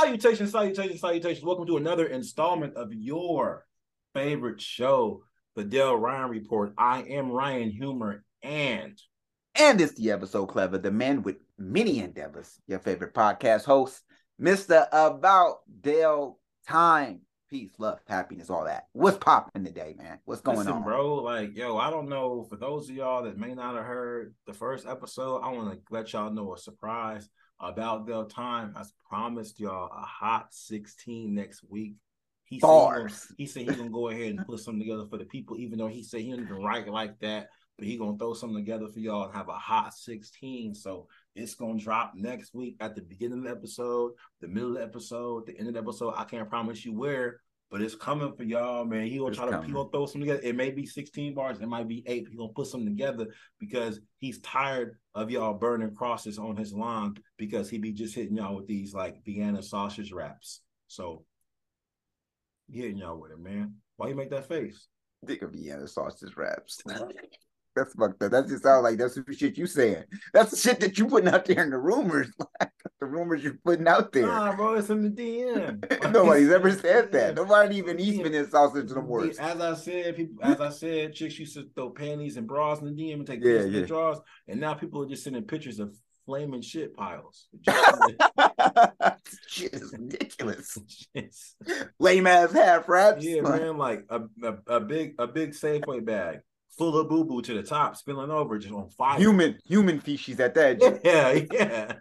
Salutations, salutations, salutations. Welcome to another installment of your favorite show, the Dale Ryan Report. I am Ryan Humor, and And it's the episode clever, the man with many endeavors, your favorite podcast host, Mr. About Dale Time. Peace, love, happiness, all that. What's popping today, man? What's going listen, on? bro. Like, yo, I don't know. For those of y'all that may not have heard the first episode, I want to let y'all know a surprise about Dale Time. I promised y'all a hot 16 next week. He said, he, gonna, Bars. he said he's gonna go ahead and put something together for the people, even though he said he didn't write like that. But he gonna throw something together for y'all and have a hot 16. So it's gonna drop next week at the beginning of the episode, the middle of the episode, the end of the episode. I can't promise you where, but it's coming for y'all, man. He gonna It's try to he gonna throw some together. It may be 16 bars, it might be eight. He gonna put something together because he's tired of y'all burning crosses on his lawn because he be just hitting y'all with these like Vienna sausage wraps. So hitting y'all with it, man. Why you make that face? Think of Vienna sausage wraps. That's fucked up. That just sounds like that's the shit you saying. That's the shit that you putting out there in the rumors. Like the rumors you're putting out there. Nah, bro, it's in the DM. Nobody's ever said that. Nobody even eats Yeah. Vienna sausage no more. As I said, people, as I said, chicks used to throw panties and bras in the DM and take Yeah, yeah. drawers, and now people are just sending pictures of flaming shit piles. shit is ridiculous. Lame ass half wraps. yeah, man, like a, a, a big a big Safeway bag full of boo boo to the top, spilling over, just on fire. Human human feces at that. Yeah, yeah,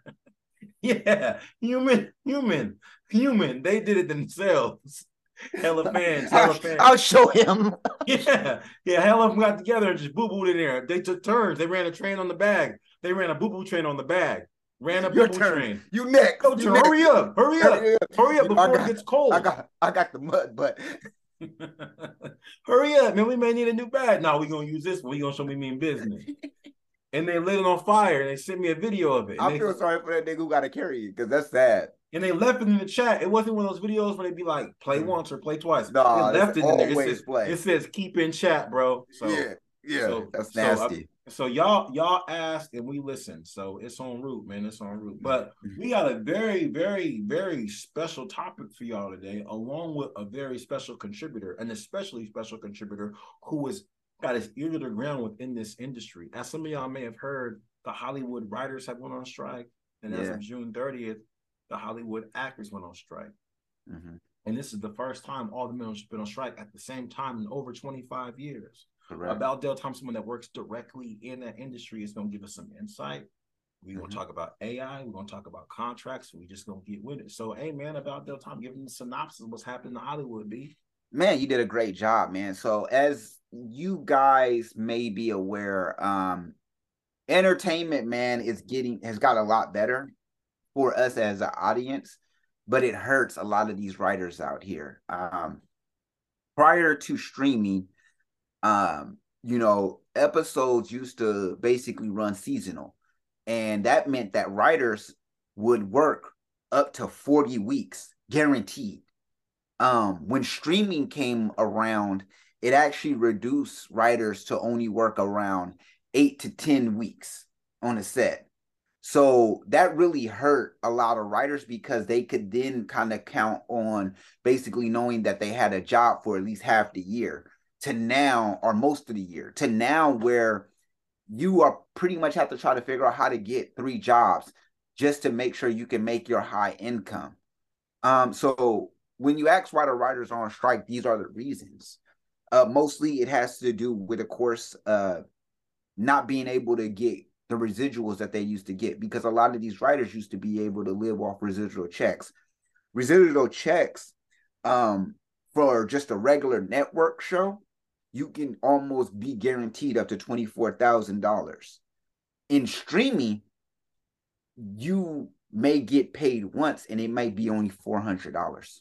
yeah. Human, human, human. They did it themselves. Hella fans, hella I'll, fans. I'll show him. Yeah, yeah. Hell of them got together and just boo booed in there. They took turns. They ran a train on the bag. They ran a boo boo train on the bag. Ran a boo Your turn. train. You next. Go You turn. next. Hurry up! Hurry up! Hurry up. Hurry up before got- it gets cold. I got I got the mud, but Hurry up, man. We may need a new bag. No, we gonna use this one. We gonna show me mean business. and they lit it on fire and they sent me a video of it. I they, feel sorry for that nigga who gotta carry it because that's sad. and they left it in the chat. It wasn't one of those videos where they'd be like, play mm. once or play twice. Nah, they left it in there. It says, play. it says keep in chat, bro. So yeah, yeah, so- that's nasty. So y'all y'all ask and we listen. So it's on route, man. It's on route. But Mm-hmm. we got a very, very, very special topic for y'all today, along with a very special contributor, an especially special contributor who has got his ear to the ground within this industry. As some of y'all may have heard, the Hollywood writers have went on strike, and as of June 30th, the Hollywood actors went on strike. Mhm. And this is the first time all the men have been on strike at the same time in over 25 years Correct. about Dale Thompson, someone that works directly in that industry, is going to give us some insight. We're going Mhm. to talk about AI. We're going to talk about contracts. We just going to get with it. So, hey, man, about Dale Thompson, give them the synopsis of what's happening in Hollywood, B. man, you did a great job, man. So as you guys may be aware, um, entertainment, man, is getting has got a lot better for us as an audience, but it hurts a lot of these writers out here. Um, prior to streaming, um, you know, episodes used to basically run seasonal, and that meant that writers would work up to 40 weeks guaranteed. Um when streaming came around it actually reduced writers to only work around eight to ten weeks on a set. So that really hurt a lot of writers because they could then kind of count on basically knowing that they had a job for at least half the year to now or most of the year to now where you are pretty much have to try to figure out how to get three jobs just to make sure you can make your high income um so when you ask why the writers are on strike, these are the reasons. Uh, mostly it has to do with, of course, uh, not being able to get the residuals that they used to get because a lot of these writers used to be able to live off residual checks. Residual checks um, for just a regular network show, you can almost be guaranteed up to $24,000. In streaming, you may get paid once and it might be only $400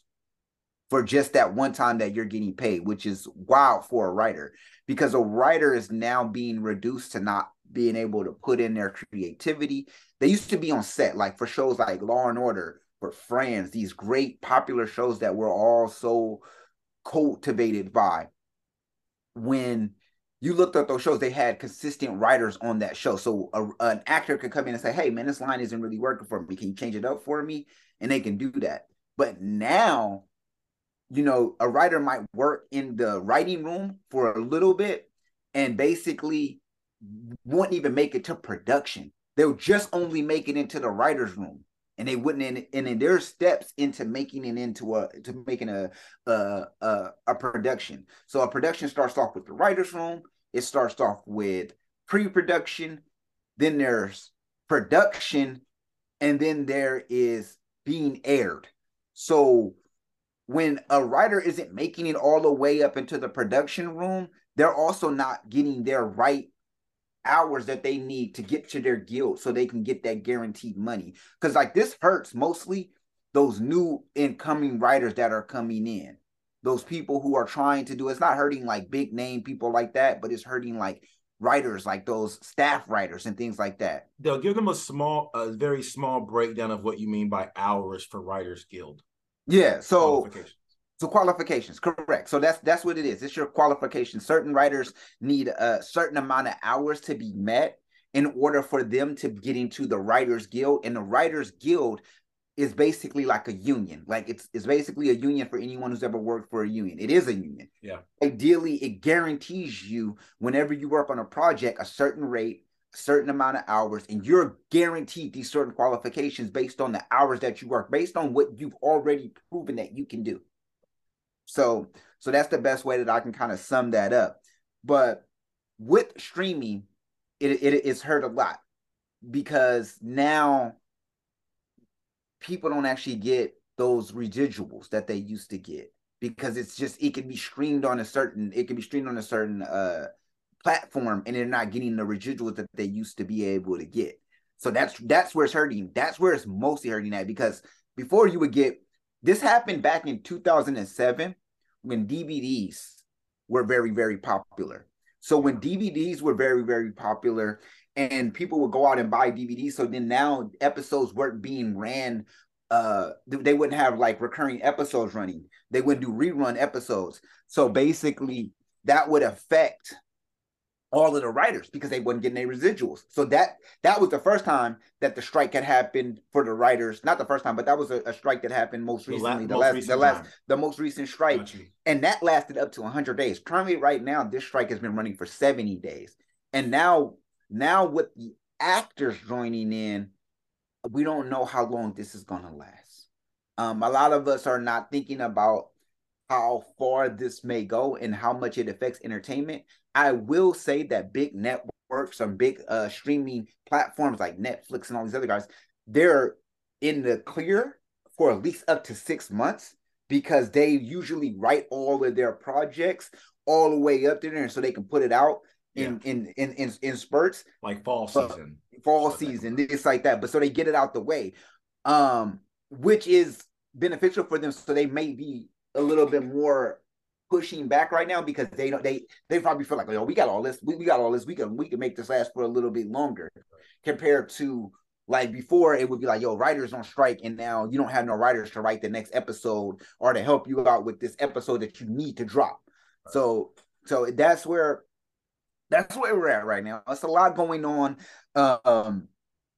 for just that one time that you're getting paid, which is wild for a writer because a writer is now being reduced to not being able to put in their creativity. They used to be on set, like for shows like Law and Order, for Friends, these great popular shows that we're all so cultivated by. When you looked at those shows, they had consistent writers on that show. So a, an actor could come in and say, Hey, man, this line isn't really working for me. Can you change it up for me? And they can do that. But now, you know, a writer might work in the writing room for a little bit and basically won't even make it to production. They'll just only make it into the writer's room. And they wouldn't, and, and there's steps into making it into a to making a, a a a production. So a production starts off with the writer's room. It starts off with pre-production, then there's production, and then there is being aired. So when a writer isn't making it all the way up into the production room, they're also not getting their right hours that they need to get to their guild so they can get that guaranteed money. Because like this hurts mostly those new incoming writers that are coming in. Those people who are trying to do it's not hurting like big name people like that, but it's hurting like writers like those staff writers and things like that. They'll give them a small, a very small breakdown of what you mean by hours for Writers Guild. Yeah, so. So qualifications, correct. So that's that's what it is. It's your qualification. Certain writers need a certain amount of hours to be met in order for them to get into the Writers Guild, and the Writers Guild is basically like a union. Like it's it's basically a union for anyone who's ever worked for a union. It is a union. Yeah. Ideally, it guarantees you whenever you work on a project a certain rate, a certain amount of hours, and you're guaranteed these certain qualifications based on the hours that you work, based on what you've already proven that you can do. So so that's the best way that I can kind of sum that up. But with streaming, it, it it's hurt a lot because now people don't actually get those residuals that they used to get because it's just it can be streamed on a certain it can be streamed on a certain uh platform and they're not getting the residuals that they used to be able to get. So that's that's where it's hurting. That's where it's mostly hurting at because before you would get this happened back in 2007 when DVDs were very very popular. So when DVDs were very very popular and people would go out and buy DVDs. So then now episodes weren't being ran. Uh, they wouldn't have like recurring episodes running. They wouldn't do rerun episodes. So basically, that would affect all of the writers because they wasn't getting any residuals. So that that was the first time that the strike had happened for the writers. Not the first time, but that was a, a strike that happened most recently. The, la- the last, the last, the most recent strike, and that lasted up to 100 days. Currently, right now, this strike has been running for 70 days, and now now, with the actors joining in, we don't know how long this is going to last. Um, a lot of us are not thinking about how far this may go and how much it affects entertainment. I will say that big networks some big uh, streaming platforms like Netflix and all these other guys, they're in the clear for at least up to six months because they usually write all of their projects all the way up there and so they can put it out in, yeah. in, in in in spurts, like fall season, fall season, it's like that. But so they get it out the way, um, which is beneficial for them. So they may be a little bit more pushing back right now because they don't they they probably feel like oh we got all this we, we got all this we can we can make this last for a little bit longer compared to like before it would be like yo writers on strike and now you don't have no writers to write the next episode or to help you out with this episode that you need to drop so so that's where that's where we're at right now. It's a lot going on. Um,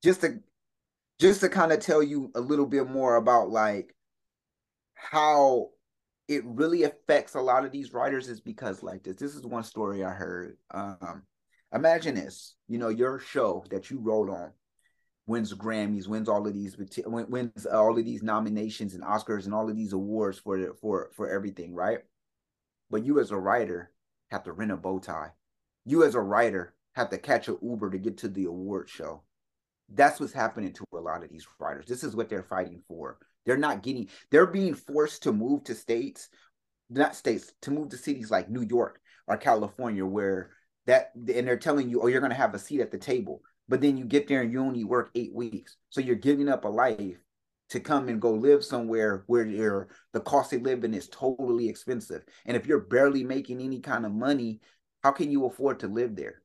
just to just to kind of tell you a little bit more about like how it really affects a lot of these writers is because like this. This is one story I heard. Um, imagine this, you know, your show that you wrote on wins Grammys, wins all of these wins all of these nominations and Oscars and all of these awards for for for everything, right? But you as a writer have to rent a bow tie you as a writer have to catch an Uber to get to the award show. That's what's happening to a lot of these writers. This is what they're fighting for. They're not getting, they're being forced to move to states, not states, to move to cities like New York or California, where that, and they're telling you, oh, you're going to have a seat at the table. But then you get there and you only work eight weeks. So you're giving up a life to come and go live somewhere where your the cost of living is totally expensive. And if you're barely making any kind of money how can you afford to live there?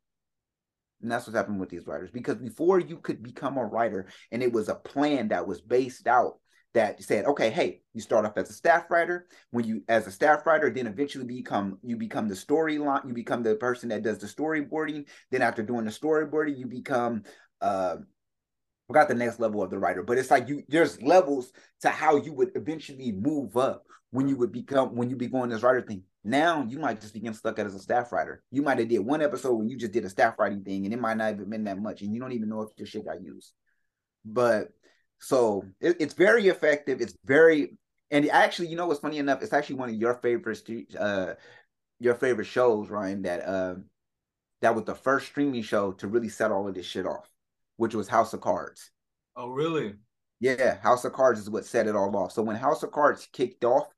And that's what's happened with these writers. Because before you could become a writer, and it was a plan that was based out that said, okay, hey, you start off as a staff writer. When you as a staff writer, then eventually become you become the storyline, you become the person that does the storyboarding. Then after doing the storyboarding, you become uh forgot the next level of the writer, but it's like you there's levels to how you would eventually move up when you would become when you be going this writer thing. Now you might just begin stuck as a staff writer. You might have did one episode when you just did a staff writing thing, and it might not have been that much, and you don't even know if your shit got used. But so it, it's very effective. It's very and actually, you know what's funny enough? It's actually one of your favorite uh your favorite shows, Ryan. That uh that was the first streaming show to really set all of this shit off which was House of Cards. Oh, really? Yeah, House of Cards is what set it all off. So when House of Cards kicked off,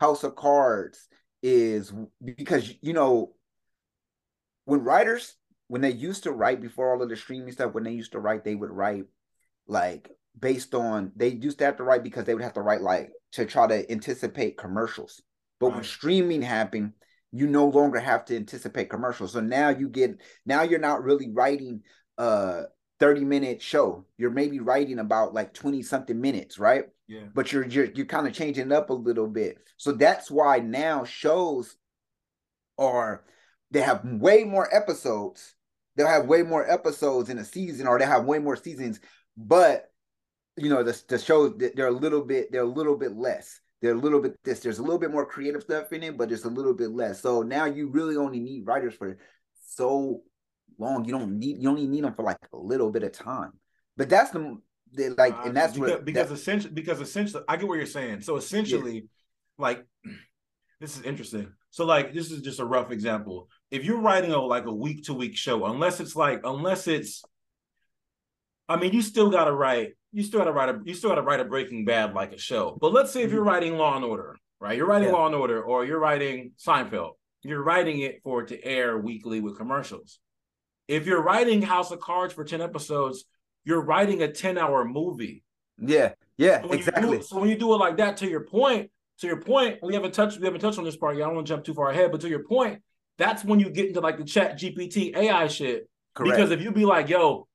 House of Cards is because you know when writers when they used to write before all of the streaming stuff, when they used to write, they would write like based on they used to have to write because they would have to write like to try to anticipate commercials. But right. when streaming happened, you no longer have to anticipate commercials. So now you get now you're not really writing a 30 minute show. You're maybe writing about like 20 something minutes, right? Yeah. But you're you're, you're kind of changing it up a little bit. So that's why now shows are they have way more episodes. They'll have way more episodes in a season or they have way more seasons, but you know, the the shows they're a little bit they're a little bit less. They're a little bit this. There's a little bit more creative stuff in it, but there's a little bit less. So now you really only need writers for so long. You don't need you only need them for like a little bit of time. But that's the, the like, and uh, that's because, what because essentially because essentially I get what you're saying. So essentially, yeah. like this is interesting. So like this is just a rough example. If you're writing a like a week to week show, unless it's like unless it's, I mean, you still got to write. You still got to write a. You still got to write a Breaking Bad like a show. But let's say if you're mm-hmm. writing Law and Order, right? You're writing yeah. Law and Order, or you're writing Seinfeld. You're writing it for it to air weekly with commercials. If you're writing House of Cards for 10 episodes, you're writing a 10 hour movie. Yeah, yeah, so exactly. So when you do it like that, to your point, to your point, we haven't touched we haven't touched on this part yet. I don't want to jump too far ahead, but to your point, that's when you get into like the ChatGPT AI shit. Correct. Because if you be like, yo,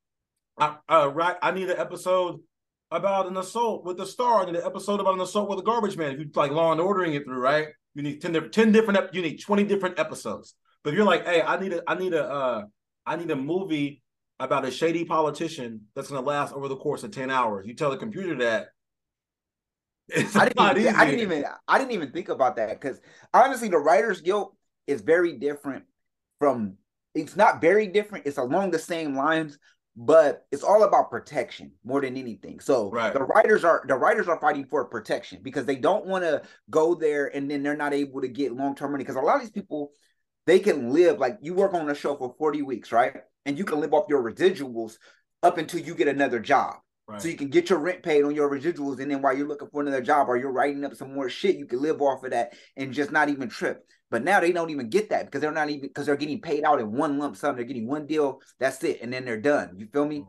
I uh, right, I need an episode about an assault with the star, I the episode about an assault with a garbage man. If you like law and ordering it through, right? You need 10, different 10 different you need 20 different episodes. But if you're like, hey, I need a I need a uh I need a movie about a shady politician that's going to last over the course of 10 hours. You tell the computer that. I didn't, even, I didn't even I didn't even think about that because honestly, the writer's Guild is very different from it's not very different, it's along the same lines, but it's all about protection more than anything. So right. the writers are the writers are fighting for protection because they don't want to go there and then they're not able to get long-term money. Because a lot of these people they can live like you work on a show for 40 weeks, right? And you can live off your residuals up until you get another job. Right. So you can get your rent paid on your residuals, and then while you're looking for another job or you're writing up some more shit, you can live off of that and just not even trip. But now they don't even get that because they're not even because they're getting paid out in one lump sum. They're getting one deal, that's it, and then they're done. You feel me?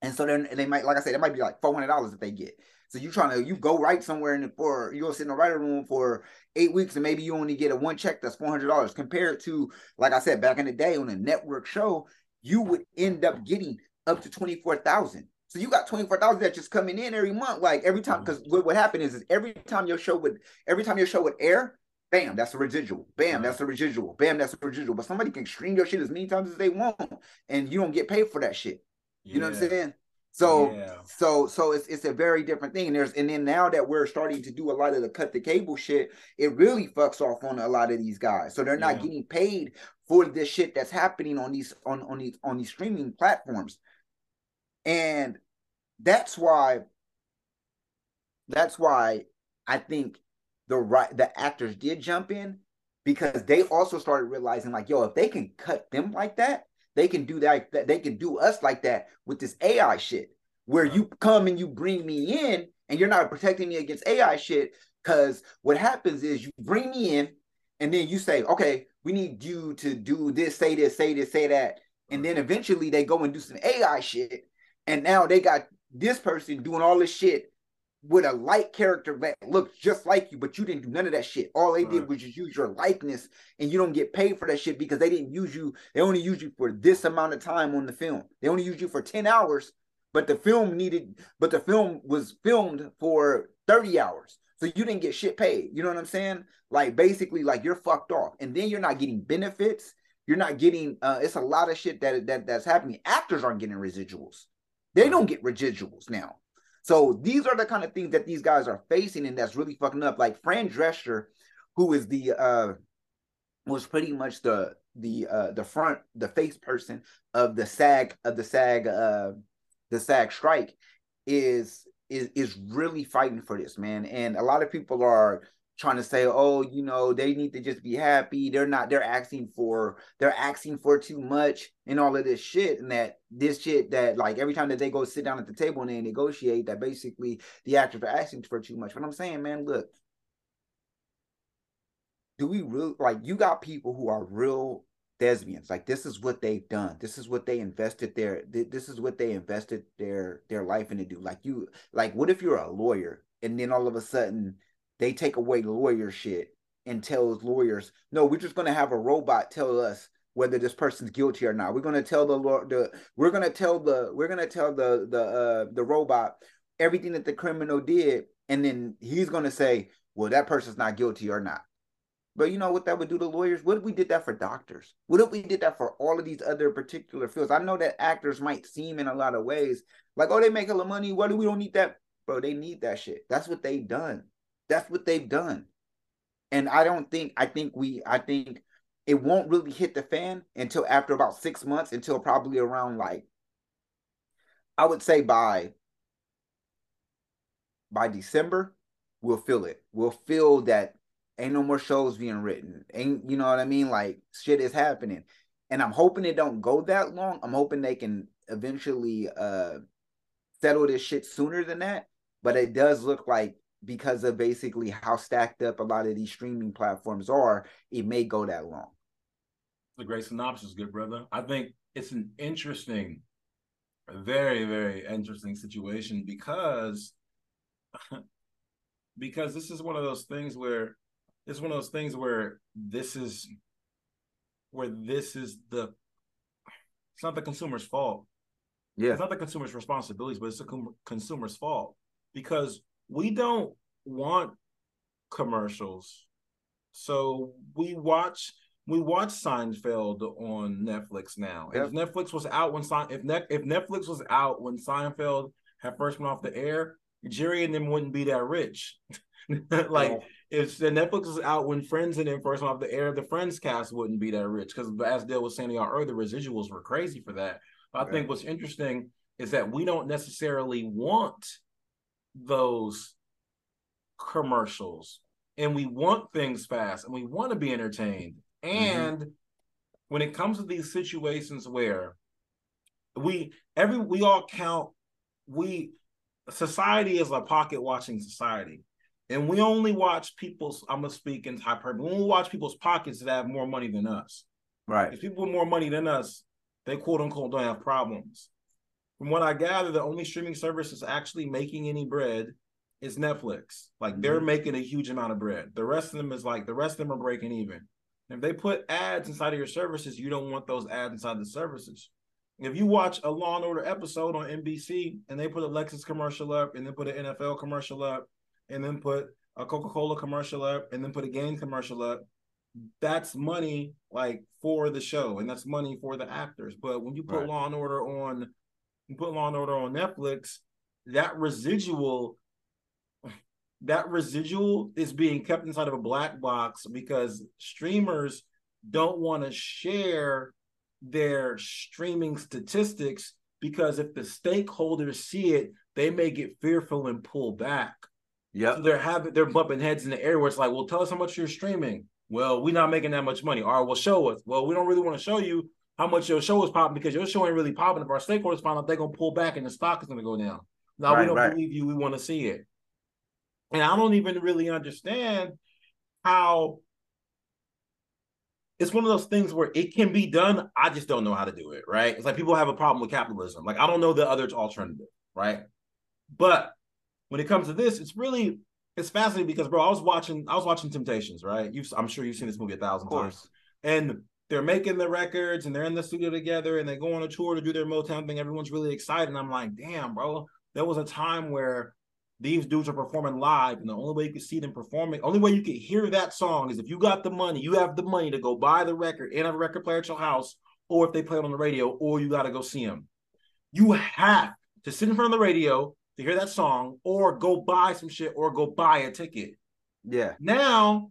And so then they might, like I said, it might be like four hundred dollars that they get. So you trying to you go write somewhere in the, for you go sit in the writer room for eight weeks and maybe you only get a one check that's four hundred dollars compared to like I said back in the day on a network show you would end up getting up to twenty four thousand. So you got twenty four thousand that just coming in every month like every time mm. because what what happened is, is every time your show would every time your show would air Bam, that's a residual. Bam, that's a residual. Bam, that's a residual. But somebody can stream your shit as many times as they want, and you don't get paid for that shit. You yeah. know what I'm saying? So yeah. so so it's it's a very different thing. And there's and then now that we're starting to do a lot of the cut the cable shit, it really fucks off on a lot of these guys. So they're not yeah. getting paid for this shit that's happening on these on on these on these streaming platforms. And that's why that's why I think the right the actors did jump in because they also started realizing like yo if they can cut them like that they can do that. They can do us like that with this AI shit, where you come and you bring me in, and you're not protecting me against AI shit. Because what happens is you bring me in, and then you say, okay, we need you to do this, say this, say this, say that, and then eventually they go and do some AI shit, and now they got this person doing all this shit with a light character that looks just like you, but you didn't do none of that shit. All they right. did was just use your likeness, and you don't get paid for that shit because they didn't use you. They only use you for this amount of time on the film. They only use you for 10 hours, but the film needed, but the film was filmed for 30 hours. So you didn't get shit paid. You know what I'm saying? Like basically, like you're fucked off. And then you're not getting benefits. You're not getting uh it's a lot of shit that that that's happening. Actors aren't getting residuals They don't get residuals now. So these are the kind of things that these guys are facing, and that's really fucking up. Like Fran Drescher, who is the uh was pretty much the the uh the front the face person of the SAG of the SAG uh the SAG strike is is is really fighting for this man and a lot of people are trying to say oh you know they need to just be happy. They're not they're asking for they're asking for too much and all of this shit and that this shit that like every time that they go sit down at the table and they negotiate that basically the actors are asking for too much. But i'm saying man look. Do we really like you got people who are real thespians. Like this is what they've done. This is what they invested their this is what they invested their their life into do. Like you like what if you're a lawyer and then all of a sudden they take away lawyer shit and tells lawyers no we're just going to have a robot tell us whether this person's guilty or not we're going to tell the the we're going to tell the we're going to tell the the uh the robot everything that the criminal did and then he's going to say well that person's not guilty or not but you know what that would do to lawyers? What if we did that for doctors? What if we did that for all of these other particular fields? I know that actors might seem in a lot of ways like, oh, they make a lot of money. Why do we don't need that? Bro, they need that shit. That's what they've done. That's what they've done. And I don't think, I think we, I think it won't really hit the fan until after about six months, until probably around like, I would say by by December, we'll feel it. We'll feel that ain't no more shows being written. Ain't you know what I mean? Like shit is happening. And I'm hoping it don't go that long. I'm hoping they can eventually uh settle this shit sooner than that. But it does look like because of basically how stacked up a lot of these streaming platforms are, it may go that long. The great synopsis, good brother. I think it's an interesting, very, very interesting situation because because this is one of those things where it's one of those things where this is where this is the it's not the consumer's fault. Yeah. It's not the consumer's responsibilities, but it's the consumer's fault because we don't want commercials. So we watch we watch Seinfeld on Netflix now. Yep. If Netflix was out when Sein if Net if Netflix was out when Seinfeld had first went off the air, Jerry and them wouldn't be that rich. like if the Netflix is out when Friends and then first went off the air, the Friends cast wouldn't be that rich because as Dale was saying y'all earlier, the residuals were crazy for that. I right. think what's interesting is that we don't necessarily want those commercials and we want things fast and we want to be entertained. Mm-hmm. And mm-hmm. when it comes to these situations where we every we all count we society is a pocket watching society and we only watch people's i'm gonna speak in hyperbole we only watch people's pockets that have more money than us right if people with more money than us they quote unquote don't have problems from what i gather the only streaming service that's actually making any bread is netflix like mm-hmm. they're making a huge amount of bread the rest of them is like the rest of them are breaking even if they put ads inside of your services you don't want those ads inside the services if you watch a law and order episode on nbc and they put a lexus commercial up and then put an nfl commercial up and then put a Coca-Cola commercial up and then put a game commercial up, that's money like for the show and that's money for the actors. But when you put right. Law and Order on you put Law and Order on Netflix, that residual that residual is being kept inside of a black box because streamers don't want to share their streaming statistics because if the stakeholders see it, they may get fearful and pull back. Yeah. So they're having they're bumping heads in the air where it's like, well, tell us how much you're streaming. Well, we're not making that much money. All right, well, show us. Well, we don't really want to show you how much your show is popping because your show ain't really popping. If our stakeholders find out, they're gonna pull back and the stock is gonna go down. Now right, we don't right. believe you. We want to see it. And I don't even really understand how it's one of those things where it can be done. I just don't know how to do it. Right? It's like people have a problem with capitalism. Like I don't know the other alternative. Right? But when it comes to this, it's really it's fascinating because bro, I was watching I was watching Temptations, right? You I'm sure you've seen this movie a thousand times. And they're making the records and they're in the studio together and they go on a tour to do their Motown thing. Everyone's really excited. And I'm like, damn, bro, there was a time where these dudes are performing live, and the only way you could see them performing, only way you could hear that song is if you got the money, you have the money to go buy the record and have a record player at your house, or if they play it on the radio, or you got to go see them. You have to sit in front of the radio to hear that song or go buy some shit or go buy a ticket. Yeah. Now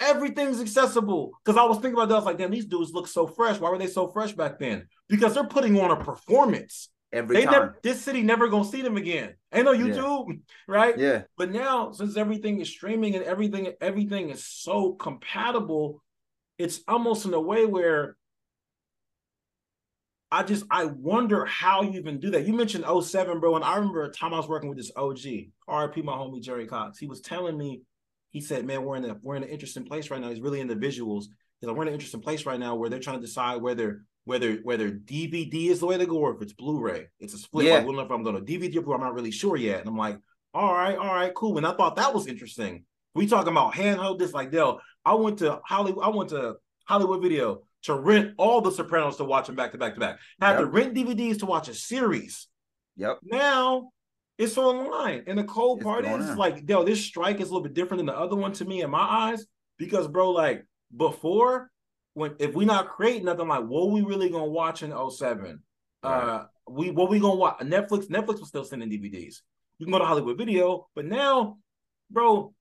everything's accessible. Because I was thinking about that, I was like, damn, these dudes look so fresh. Why were they so fresh back then? Because they're putting on a performance. Every They time. never this city never gonna see them again. Ain't no Yeah. YouTube, right? yeah. But now, since everything is streaming and everything, everything is so compatible, it's almost in a way where I just I wonder how you even do that. You mentioned 07, bro, and I remember a time I was working with this OG, RP my homie Jerry Cox. He was telling me, he said, "Man, we're in a we're in an interesting place right now. He's really into visuals. He's like, we're in an interesting place right now where they're trying to decide whether whether whether DVD is the way to go or if it's Blu-ray. It's a split. Yeah. Like, we don't know if I'm going to DVD or Blu-ray. I'm not really sure yet. And I'm like, all right, all right, cool. And I thought that was interesting. We talking about handheld this like Dell. I went to Hollywood. I went to Hollywood Video to rent all the Sopranos to watch them back to back to back. Had to rent DVDs to watch a series. Yep. Now it's online. And the cold It's part is like, Dell, this strike is a little bit different than the other one to me in my eyes. Because, bro, like before, when if we not creating nothing like what we really gonna watch in 07? Uh we what we gonna watch? Netflix, Netflix was still sending DVDs. You can go to Hollywood Video, but now, bro,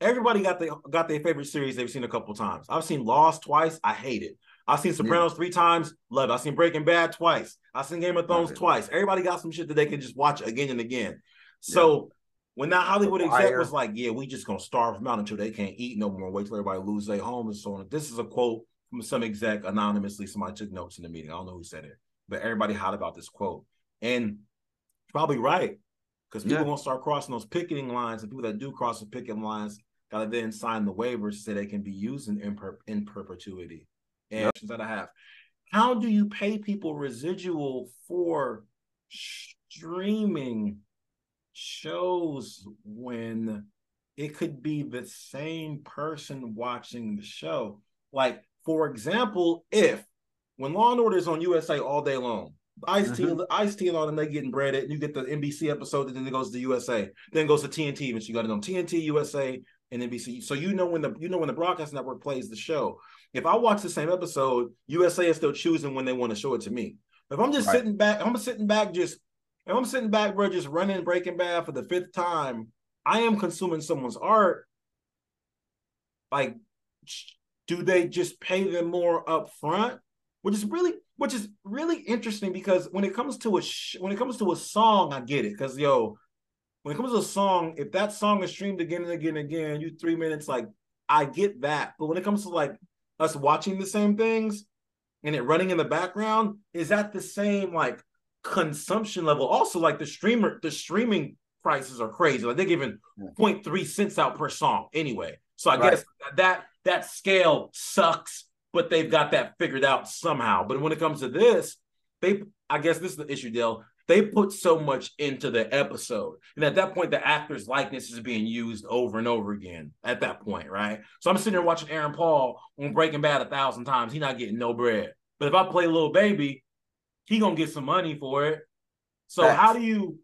everybody got the got their favorite series they've seen a couple times. I've seen Lost twice, I hate it. I've seen Sopranos three times, love it. I've seen Breaking Bad twice. I've seen Game of Thrones twice. Everybody got some shit that they can just watch again and again. So when that Hollywood exec was like, "Yeah, we just gonna starve them out until they can't eat no more. Wait till everybody lose their home and so on." This is a quote from some exec anonymously. Somebody took notes in the meeting. I don't know who said it, but everybody hot about this quote, and probably right because people Yeah. won't start crossing those picketing lines, and people that do cross the picketing lines gotta then sign the waivers so they can be used in in, per, in perpetuity. And Yep. that I have, how do you pay people residual for streaming shows when it could be the same person watching the show? Like, for example, if when Law and Order is on USA all day long, Ice T, Mhm. Ice T, and all them they getting breaded, and you get the NBC episode, and then it goes to USA, then it goes to TNT, but you got it on TNT, USA, and NBC. So you know when the you know when the broadcast network plays the show. If I watch the same episode, USA is still choosing when they want to show it to me. If I'm just Right. sitting back, I'm sitting back just if I'm sitting back, bro, just running Breaking Bad for the fifth time, I am consuming someone's art. Like, do they just pay them more up front? Which is really, which is really interesting because when it comes to a sh- when it comes to a song, I get it. Because yo, when it comes to a song, if that song is streamed again and again and again, you three minutes, like I get that. But when it comes to like us watching the same things and it running in the background, is that the same like consumption level? Also, like the streamer, the streaming prices are crazy. Like they're giving Yeah. 0.3 cents out per song anyway. So I Right. guess that that scale sucks, but they've got that figured out somehow. But when it comes to this, they I guess this is the issue, Dale. They put so much into the episode. And at that point, the actor's likeness is being used over and over again at that point, right? So I'm sitting there watching Aaron Paul on Breaking Bad a thousand times. He's not getting no bread. But if I play Lil Baby, he gonna get some money for it. So Facts. how do you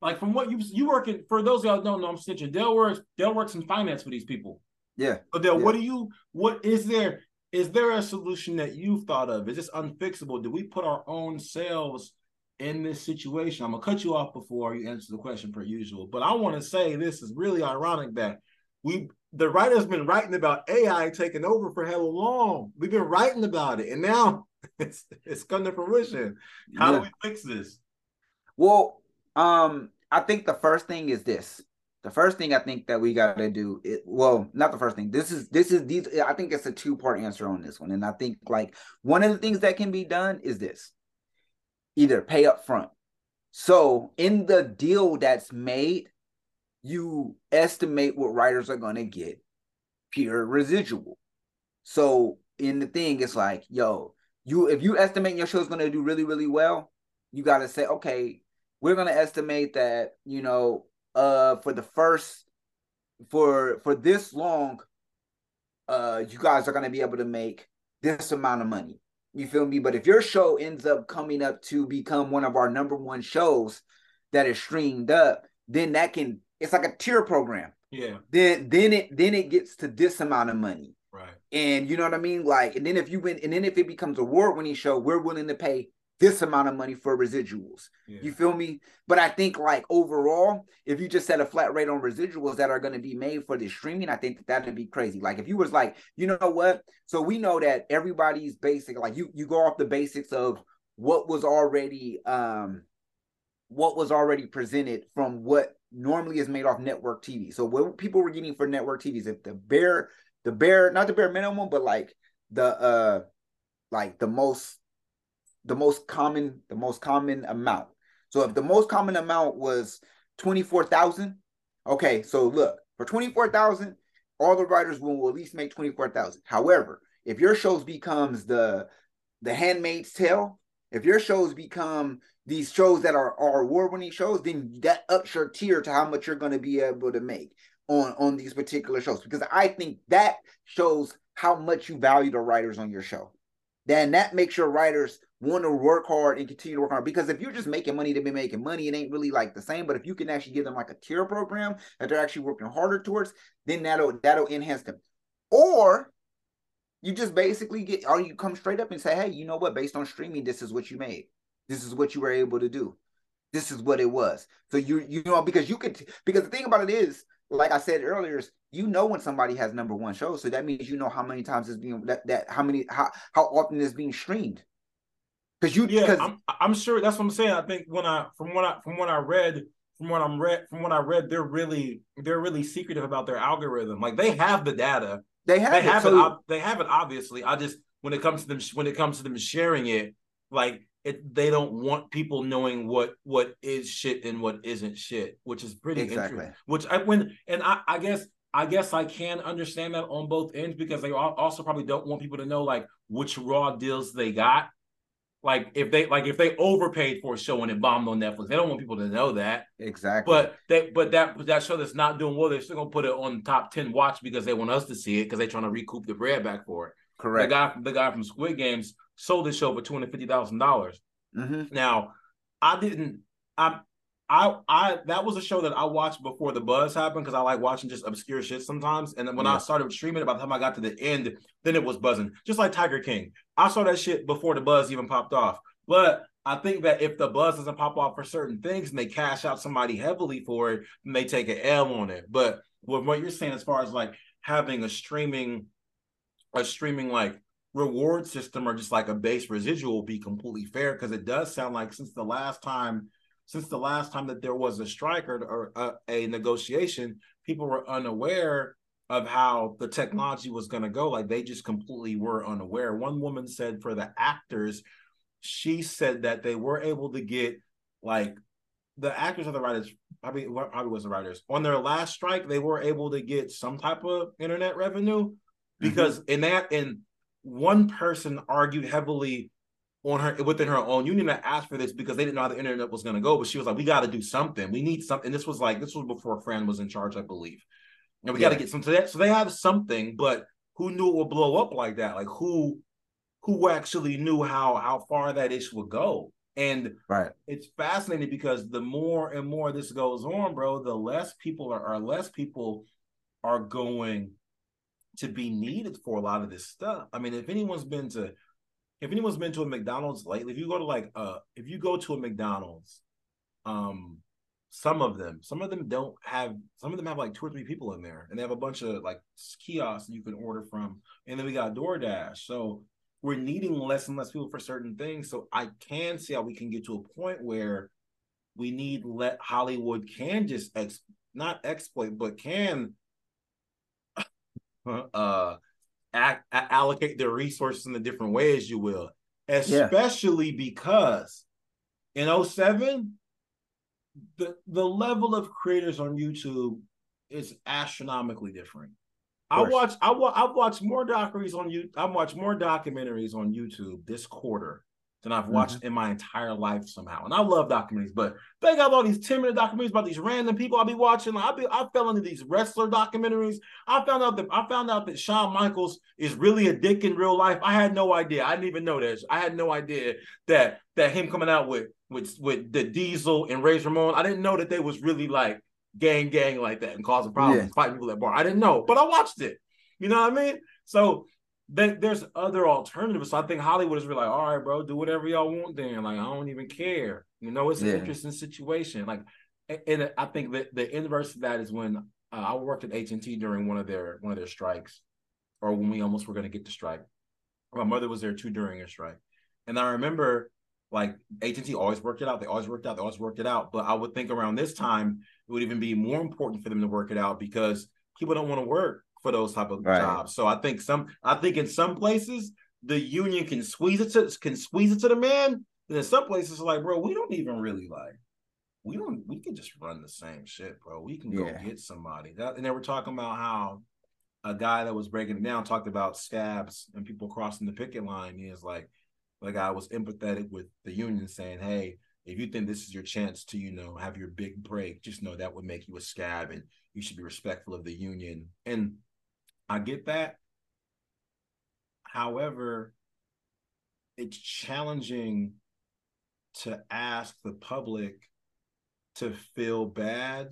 like from what you you working for those of y'all don't know I'm snitching. Dale works Dale works in finance for these people. Yeah. So Dale, Yeah. what do you what is there is there a solution that you've thought of? Is this unfixable? Do we put our own selves in this situation? I'm gonna cut you off before you answer the question per usual, but I want to say this is really ironic that we the writer's been writing about AI taking over for hella long. We've been writing about it, and now it's it's come to fruition. How Yeah. do we fix this? Well, um, I think the first thing is this. The first thing I think that we got to do, it, well, not the first thing. This is this is these. I think it's a two part answer on this one, and I think like one of the things that can be done is this: either pay up front. So in the deal that's made, you estimate what writers are going to get pure residual. So in the thing, it's like, yo, you if you estimate your show's going to do really really well, you got to say, okay, we're going to estimate that you know uh for the first for for this long uh you guys are going to be able to make this amount of money you feel me but if your show ends up coming up to become one of our number one shows that is streamed up then that can it's like a tier program Yeah, then then it then it gets to this amount of money right. and you know what I mean? Like, and then if you win, and then if it becomes a award winning show, we're willing to pay this amount of money for residuals. Yeah. You feel me? But I think like overall, if you just set a flat rate on residuals that are going to be made for the streaming, I think that that'd be crazy. Like if you was like, you know what? So we know that everybody's basic, like you you go off the basics of what was already um what was already presented from what normally is made off network TV. So what people were getting for network TVs, if the bare the bare not the bare minimum, but like the uh like the most the most common the most common amount. So if the most common amount was 24,000, okay, so look, for 24,000, all the writers will at least make 24,000. However, if your shows becomes the the handmaid's tale, if your shows become these shows that are, are award-winning shows, then that ups your tier to how much you're going to be able to make on on these particular shows because I think that shows how much you value the writers on your show. Then that makes your writers want to work hard and continue to work hard. Because if you're just making money to be making money, it ain't really like the same. But if you can actually give them like a tier program that they're actually working harder towards, then that'll that'll enhance them. Or you just basically get or you come straight up and say, hey, you know what? Based on streaming, this is what you made. This is what you were able to do. This is what it was. So you you know because you could because the thing about it is like I said earlier, is you know when somebody has number one show, so that means you know how many times it's being that, that how many how how often it's being streamed. Because you yeah, I'm I'm sure that's what I'm saying. I think when I from what I from what I read from what I'm read from what I read, they're really they're really secretive about their algorithm. Like they have the data. They have they it, have so it. They have it. Obviously, I just when it comes to them when it comes to them sharing it, like it, they don't want people knowing what what is shit and what isn't shit, which is pretty exactly. interesting. Which I when and I, I guess I guess I can understand that on both ends because they also probably don't want people to know like which raw deals they got. Like if they like if they overpaid for a show and it bombed on Netflix, they don't want people to know that. Exactly. But they but that that show that's not doing well, they're still gonna put it on top ten watch because they want us to see it because they're trying to recoup the bread back for it. Correct. The guy the guy from Squid Games sold the show for two hundred fifty thousand dollars. Mm-hmm. Now, I didn't. I I I that was a show that I watched before the buzz happened because I like watching just obscure shit sometimes. And then when yeah. I started streaming it, by the time I got to the end, then it was buzzing. Just like Tiger King. I saw that shit before the buzz even popped off. But I think that if the buzz doesn't pop off for certain things and they cash out somebody heavily for it, then they take an L on it. But with what you're saying as far as like having a streaming, a streaming like reward system or just like a base residual be completely fair because it does sound like since the last time since the last time that there was a strike or, or a, a negotiation people were unaware of how the technology was going to go. Like they just completely were unaware. One woman said for the actors she said that they were able to get like the actors or the writers probably probably was the writers. On their last strike they were able to get some type of internet revenue because mm-hmm. in that in one person argued heavily on her within her own union that asked for this because they didn't know how the internet was going to go. But she was like, "We got to do something. We need something." This was like this was before Fran was in charge, I believe. And we yeah. got to get some. to that, so they have something, but who knew it would blow up like that? Like who who actually knew how how far that issue would go? And right, it's fascinating because the more and more this goes on, bro, the less people are, are less people are going to be needed for a lot of this stuff. I mean, if anyone's been to if anyone's been to a McDonald's lately, if you go to like uh if you go to a McDonald's, um some of them, some of them don't have some of them have like two or three people in there and they have a bunch of like kiosks you can order from. And then we got DoorDash. So we're needing less and less people for certain things. So I can see how we can get to a point where we need let Hollywood can just ex not exploit, but can uh act, allocate their resources in a different way as you will especially yeah. because in 07 the the level of creators on youtube is astronomically different i watch i wa- i've watched more documentaries on you i've watched more documentaries on youtube this quarter than I've watched mm-hmm. in my entire life somehow. And I love documentaries, but they got all these 10 minute documentaries about these random people I'll be watching. Like, I be I fell into these wrestler documentaries. I found out that I found out that Shawn Michaels is really a dick in real life. I had no idea. I didn't even know this. I had no idea that that him coming out with with with the Diesel and Razor Ramon. I didn't know that they was really like gang gang like that and causing problems, yeah. fighting people at bar. I didn't know, but I watched it. You know what I mean? So there's other alternatives. So I think Hollywood is really like, all right, bro, do whatever y'all want then. Like, I don't even care. You know, it's yeah. an interesting situation. Like, and I think that the inverse of that is when uh, I worked at AT and T during one of their one of their strikes, or when we almost were going to get the strike. My mother was there too during a strike, and I remember like AT and T always worked it out. They always worked out. They always worked it out. But I would think around this time it would even be more important for them to work it out because people don't want to work for those type of right. jobs. So I think some I think in some places the union can squeeze it to can squeeze it to the man. And in some places like, bro, we don't even really like we don't we can just run the same shit, bro. We can go yeah. get somebody. That, and they were talking about how a guy that was breaking it down talked about scabs and people crossing the picket line. He is like like I was empathetic with the union saying, Hey, if you think this is your chance to, you know, have your big break, just know that would make you a scab and you should be respectful of the union. And I get that. However, it's challenging to ask the public to feel bad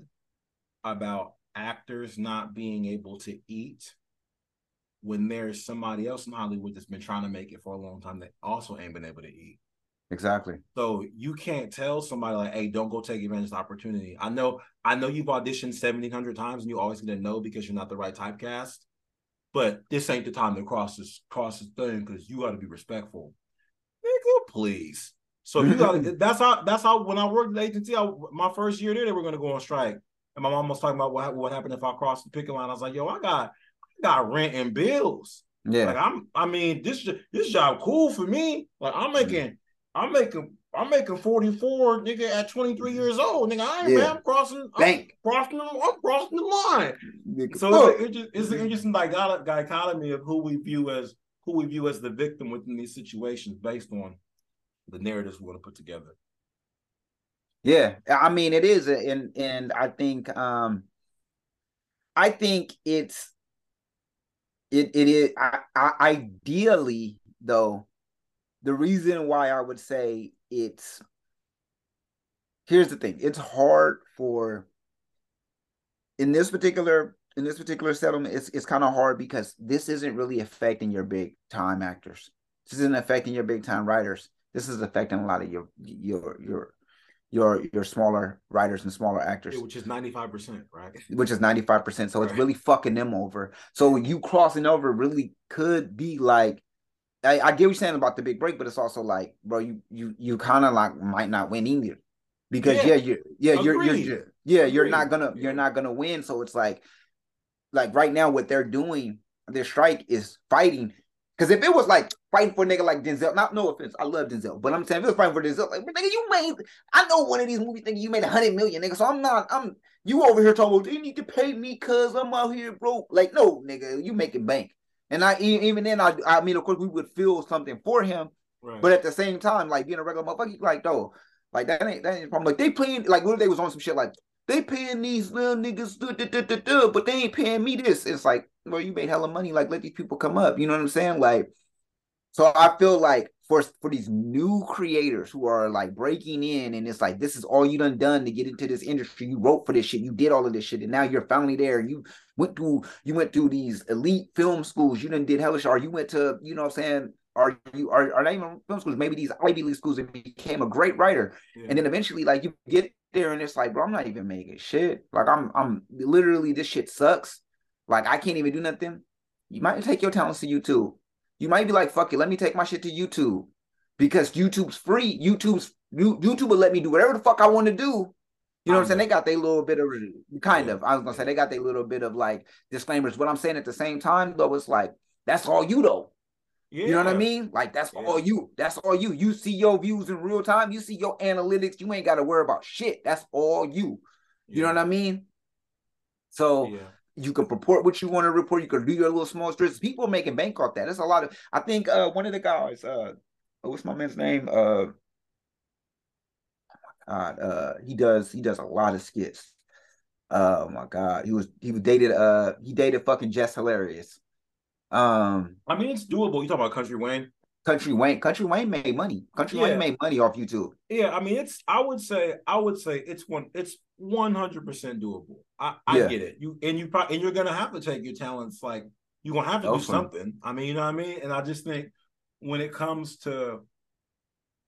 about actors not being able to eat when there's somebody else in Hollywood that's been trying to make it for a long time that also ain't been able to eat. Exactly. So you can't tell somebody like, "Hey, don't go take advantage of the opportunity." I know, I know you've auditioned seventeen hundred times and you always gonna know because you're not the right typecast. But this ain't the time to cross this cross this thing because you got to be respectful. Nigga, please. So you got that's how that's how when I worked at the agency, I, my first year there, they were gonna go on strike. And my mom was talking about what what happened if I crossed the picket line. I was like, yo, I got I got rent and bills. Yeah. Like I'm I mean, this this job cool for me. Like I'm making I'm making I'm making 44, nigga, at 23 mm-hmm. years old. Nigga, I ain't yeah. man, I'm crossing, I'm crossing, the, I'm crossing the line. Nigga, so it's, it's, it's, an interesting dichotomy of who we view as who we view as the victim within these situations based on the narratives we want to put together. Yeah, I mean it is, and and I think um I think it's it it is I, I, ideally though the reason why I would say it's here's the thing it's hard for in this particular in this particular settlement it's it's kind of hard because this isn't really affecting your big time actors this isn't affecting your big time writers this is affecting a lot of your your your your your smaller writers and smaller actors, which is 95%, right? Which is 95%. So right. it's really fucking them over. So you crossing over really could be like I, I get what you're saying about the big break, but it's also like, bro, you you you kind of like might not win either. Because yeah, yeah, you yeah, you're, you're, you're yeah, you're not gonna you're not gonna win. So it's like like right now what they're doing, their strike is fighting. Because if it was like fighting for a nigga like Denzel, not no offense, I love Denzel, but I'm saying if it was fighting for Denzel, like nigga, you made I know one of these movies nigga, you made a hundred million, nigga. So I'm not I'm you over here talking about they need to pay me cause I'm out here broke. Like, no, nigga, you making bank. And I even then, I I mean, of course, we would feel something for him, right. but at the same time, like being a regular motherfucker, like though, like that ain't that ain't problem. Like they playing like what if they was on some shit like they paying these little niggas, duh, duh, duh, duh, but they ain't paying me this. It's like, well, you made hella money. Like let these people come up. You know what I'm saying? Like, so I feel like for for these new creators who are like breaking in, and it's like this is all you done done to get into this industry. You wrote for this shit. You did all of this shit, and now you're finally there. You went through you went through these elite film schools. You done did hellish, or you went to you know what I'm saying. Are you are are not even film schools? Maybe these Ivy League schools and became a great writer, yeah. and then eventually like you get there and it's like, bro, I'm not even making shit. Like I'm I'm literally this shit sucks. Like I can't even do nothing. You might take your talents to YouTube. You might be like, fuck it, let me take my shit to YouTube because YouTube's free. YouTube's YouTube will let me do whatever the fuck I want to do you know what I'm saying? They got their little bit of kind of. I was gonna say they got their little bit of like disclaimers. What I'm saying at the same time though, it's like that's all you though. Yeah. You know what I mean? Like that's yeah. all you. That's all you. You see your views in real time. You see your analytics. You ain't got to worry about shit. That's all you. You know what I mean? So you can report what you want to report. You can do your little small strips. People are making bank off that. That's a lot of. I think uh one of the guys. Uh, what's my man's name? Uh, God, uh, he does he does a lot of skits. Oh my God, he was he was dated uh he dated fucking Jess Hilarious. Um, I mean it's doable. You talking about Country Wayne? Country Wayne, Country Wayne made money. Country yeah. Wayne made money off YouTube. Yeah, I mean it's I would say I would say it's one it's one hundred percent doable. I, I yeah. get it. You and you probably and you're gonna have to take your talents like You're gonna have to do something. I mean, you know what I mean? And I just think when it comes to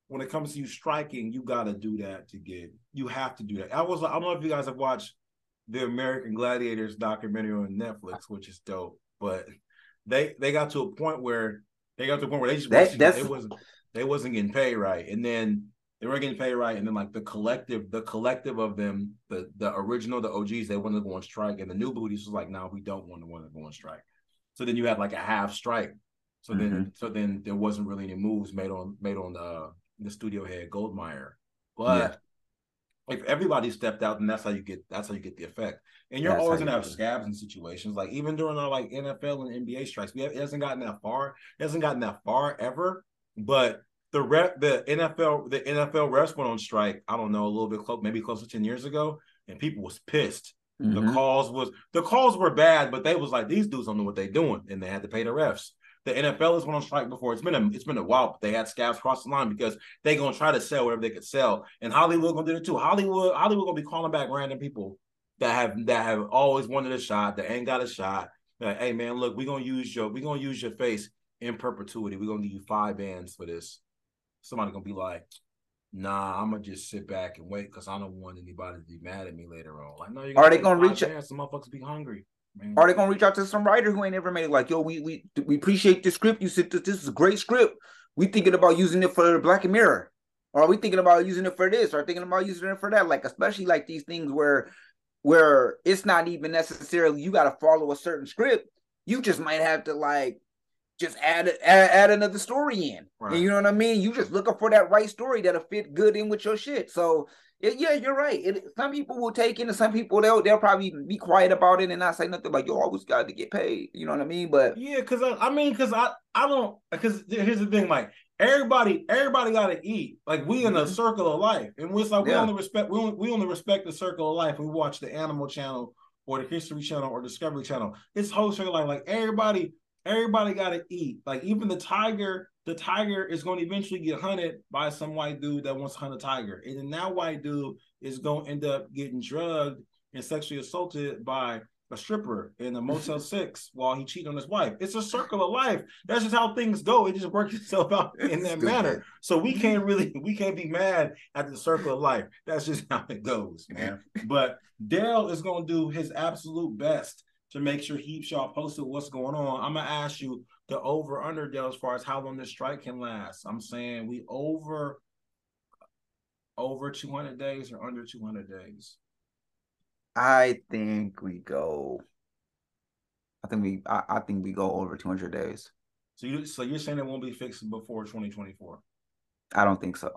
when it comes to you striking, you gotta do that to get you have to do that. I was I don't know if you guys have watched the American Gladiators documentary on Netflix, which is dope, but they they got to a point where they got to a point where they just that, they wasn't they wasn't getting paid right. And then they weren't getting paid right. And then like the collective, the collective of them, the the original, the OGs, they wanted to go on strike. And the new booties was like, no, nah, we don't want to want to go on strike. So then you had like a half strike. So mm-hmm. then so then there wasn't really any moves made on made on the the studio head Goldmember. But yeah. if everybody stepped out, then that's how you get that's how you get the effect. And you're that's always gonna have scabs in situations. Like even during our like NFL and NBA strikes, we have, it hasn't gotten that far. It hasn't gotten that far ever. But the rep, the NFL, the NFL refs went on strike. I don't know, a little bit close, maybe close to ten years ago, and people was pissed. Mm-hmm. The calls was the calls were bad, but they was like these dudes don't know what they're doing, and they had to pay the refs. The NFL has went on strike before. It's been a it's been a while, but they had scabs cross the line because they gonna try to sell whatever they could sell, and Hollywood gonna do it too. Hollywood Hollywood gonna be calling back random people that have that have always wanted a shot that ain't got a shot. Like, hey man, look, we gonna use your we gonna use your face in perpetuity. We're gonna give you five bands for this somebody gonna be like, nah, I'm gonna just sit back and wait because I don't want anybody to be mad at me later on. Like, no, you are they gonna reach out? Some motherfuckers be hungry. Man. Are they gonna reach out to some writer who ain't ever made it? Like, yo, we we we appreciate the script. You said this, this is a great script. We thinking about using it for Black Mirror. Or are we thinking about using it for this? Or thinking about using it for that? Like, especially like these things where where it's not even necessarily you got to follow a certain script. You just might have to like just add add, add another story in. Right. You know what I mean? You just looking for that right story that'll fit good in with your shit. So it, yeah, you're right. It, some people will take it, and some people they'll they'll probably be quiet about it and not say nothing. Like you always got to get paid. You know what I mean? But yeah, because I, I mean, because I I don't because here's the thing, like everybody everybody got to eat. Like we in a mm-hmm. circle of life, and we're like we only respect we only, we only respect the circle of life. We watch the Animal Channel or the History Channel or Discovery Channel. It's whole circle of life. Like everybody Everybody got to eat. Like even the tiger, the tiger is going to eventually get hunted by some white dude that wants to hunt a tiger, and then that white dude is going to end up getting drugged and sexually assaulted by a stripper in a Motel Six while he cheated on his wife. It's a circle of life. That's just how things go. It just works itself out in that manner. So we can't really we can't be mad at the circle of life. That's just how it goes, man. but Dale is gonna do his absolute best to make sure he keeps y'all posted what's going on. I'm gonna ask you the over under deal as far as how long this strike can last. I'm saying we over over 200 days or under 200 days. I think we go. I think we. I, I think we go over 200 days. So you. So you're saying it won't be fixed before 2024? I don't think so.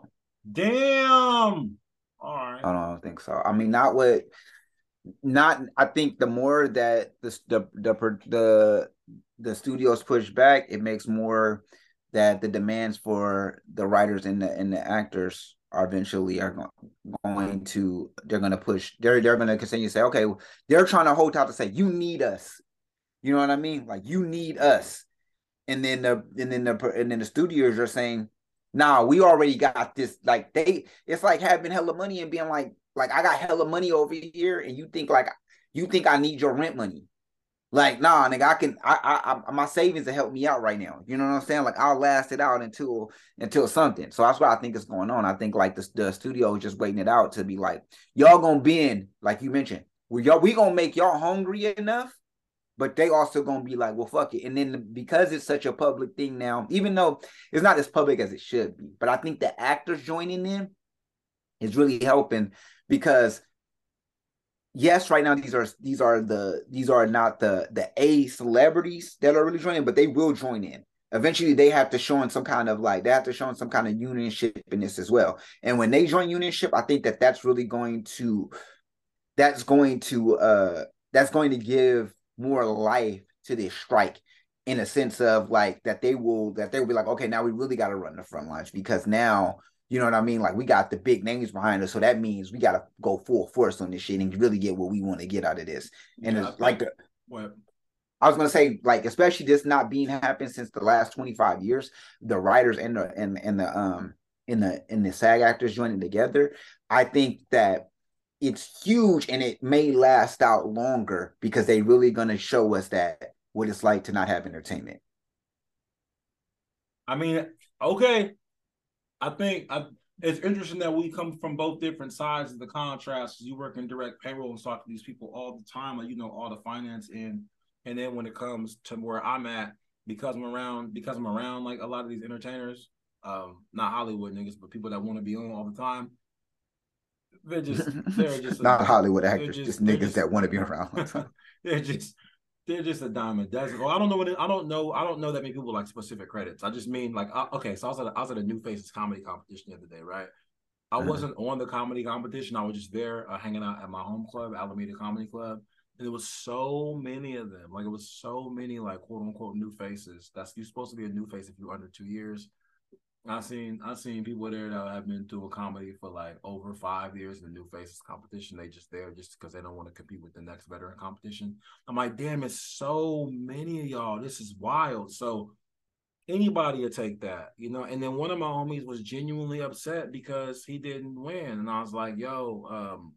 Damn. All right. I don't think so. I mean, not what not I think the more that the the the the, the studios push back, it makes more that the demands for the writers and the and the actors are eventually are going to they're going to push they're they're going to continue to say okay they're trying to hold out to say you need us you know what i mean? Like you need us and then the and then the and then the studios are saying nah we already got this like they it's like having hella money and being like like I got hella money over here, and you think like you think I need your rent money. Like, nah, nigga, I can I I, my savings to help me out right now. You know what I'm saying? Like I'll last it out until until something. So that's what I think is going on. I think like the, the studio is just waiting it out to be like, y'all gonna bend, like you mentioned. We y'all we gonna make y'all hungry enough, but they also gonna be like, well, fuck it. And then because it's such a public thing now, even though it's not as public as it should be, but I think the actors joining in is really helping because yes, right now these are these are the these are not the the A celebrities that are really joining, but they will join in. Eventually, they have to show in some kind of like they have to show in some kind of unionship in this as well. And when they join unionship, I think that that's really going to that's going to uh that's going to give more life to this strike in a sense of like that they will that they will be like okay now we really got to run the front lines because now you know what I mean? Like we got the big names behind us, so that means we got to go full force on this shit and really get what we want to get out of this. And yeah, it's like the, what? I was gonna say, like, especially this not being happened since the last 25 years, the writers and the and and the um in the in the SAG actors joining together, I think that it's huge and it may last out longer because they really gonna show us that what it's like to not have entertainment. I mean, okay. I think I, it's interesting that we come from both different sides of the contrast. You work in direct payroll and talk to these people all the time, like you know all the finance in, and then when it comes to where I'm at, because I'm around, because I'm around like a lot of these entertainers, um, not Hollywood niggas, but people that want to be on all the time. They're just they're just not a, Hollywood actors, just, just niggas just, that want to be around. they're just they're just a dime a dozen. Well, I don't know what it, I don't know. I don't know that many people like specific credits. I just mean like I, okay. So I was at a, I was at a New Faces comedy competition the other day, right? I uh-huh. wasn't on the comedy competition. I was just there uh, hanging out at my home club, Alameda Comedy Club. And there was so many of them. Like it was so many like quote unquote new faces. That's you're supposed to be a new face if you're under two years. I seen I seen people there that have been doing comedy for like over five years in the New Faces competition. They just there just because they don't want to compete with the next veteran competition. I'm like, damn, it's so many of y'all. This is wild. So anybody would take that, you know. And then one of my homies was genuinely upset because he didn't win, and I was like, yo, um,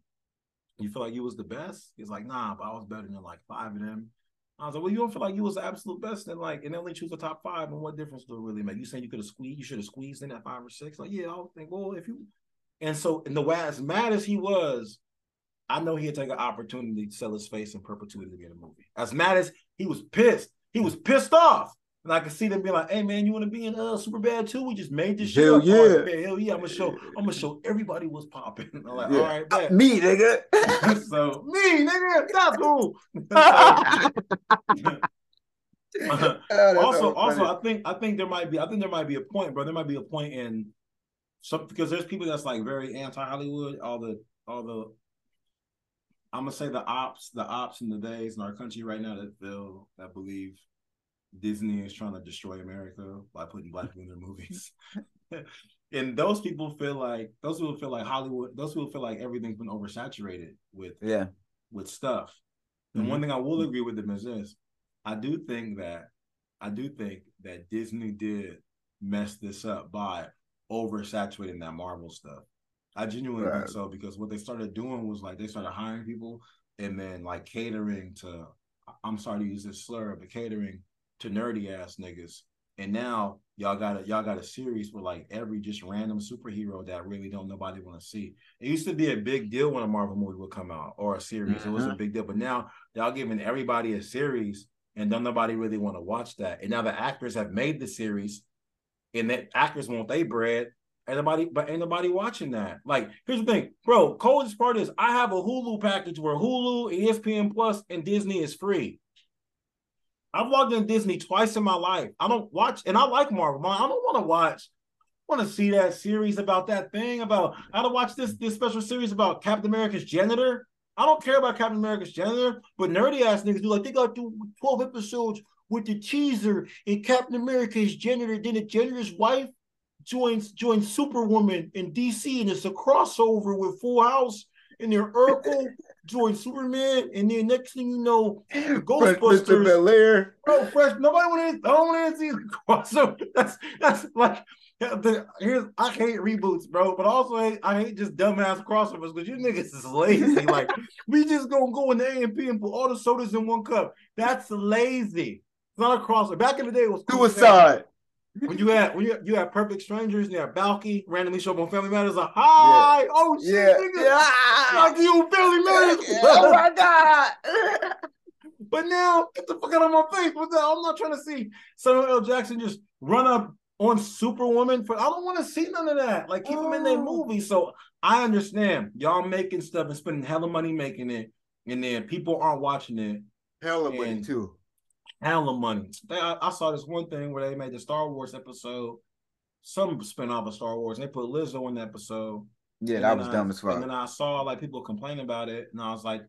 you feel like you was the best? He's like, nah, but I was better than like five of them. I was like, well, you don't feel like you was the absolute best, and like, and only choose the top five, and what difference do it really make? You saying you could have squeezed, you should have squeezed in that five or six? Like, yeah, I would think, well, if you, and so, and the way as mad as he was, I know he'd take an opportunity to sell his face in perpetuity to get a movie. As mad as he was pissed, he was pissed off. And I can see them being like, "Hey man, you want to be in uh super bad too? We just made this shit. Hell yeah, right, hell yeah! I'm gonna show, I'm gonna show everybody what's popping. I'm like, yeah. all right, bet. me nigga. so me nigga, that's cool. oh, also, also, I think I think there might be I think there might be a point, bro. There might be a point in some because there's people that's like very anti Hollywood. All the all the I'm gonna say the ops, the ops in the days in our country right now that feel that believe Disney is trying to destroy America by putting black people in their movies. and those people feel like those people feel like Hollywood. Those people feel like everything's been oversaturated with yeah with stuff. And mm-hmm. one thing I will agree with them is this: I do think that I do think that Disney did mess this up by oversaturating that Marvel stuff. I genuinely right. think so because what they started doing was like they started hiring people and then like catering to I'm sorry to use this slur, but catering to nerdy ass niggas. And now y'all got a y'all got a series with like every just random superhero that really don't nobody want to see. It used to be a big deal when a Marvel movie would come out or a series. It was a mm-hmm. big deal, but now y'all giving everybody a series and don't nobody really want to watch that. And now the actors have made the series, and the actors want they bread. Anybody, but ain't nobody watching that. Like, here's the thing, bro. Coldest part is I have a Hulu package where Hulu, ESPN Plus, and Disney is free. I've logged in Disney twice in my life. I don't watch, and I like Marvel. I don't want to watch. Want to see that series about that thing about. I don't watch this this special series about Captain America's janitor. I don't care about Captain America's janitor, but nerdy ass niggas do like they got 12 episodes with the teaser and Captain America's janitor, then the janitor's wife joins joins Superwoman in DC, and it's a crossover with Full House and their Urkel joins Superman, and then next thing you know, Ghostbusters. Mr. Belair. Bro, fresh. Nobody want to. I don't want to see the crossover. That's that's like the, here's I hate reboots, bro, but also I hate, I hate just dumbass crossovers because you niggas is lazy. like we just gonna go in the A and P and put all the sodas in one cup. That's lazy. It's not a crossover. Back in the day, it was cool suicide. When you had when you you had perfect strangers and you had Balki randomly show up on Family Matters like hi yeah. oh shit yeah. nigga yeah. like you Family Matters oh my god but now get the fuck out of my face with that I'm not trying to see Samuel L Jackson just run up on Superwoman for I don't want to see none of that. Like keep oh. them in their oh. movie. So I understand y'all making stuff and spending hella money making it, and then people aren't watching it. Hella money too. Hella money. They, I, I, saw this one thing where they made the Star Wars episode, some spinoff of Star Wars, and they put Lizzo in the episode. Yeah, that was I, dumb as fuck. And then I saw like people complaining about it, and I was like,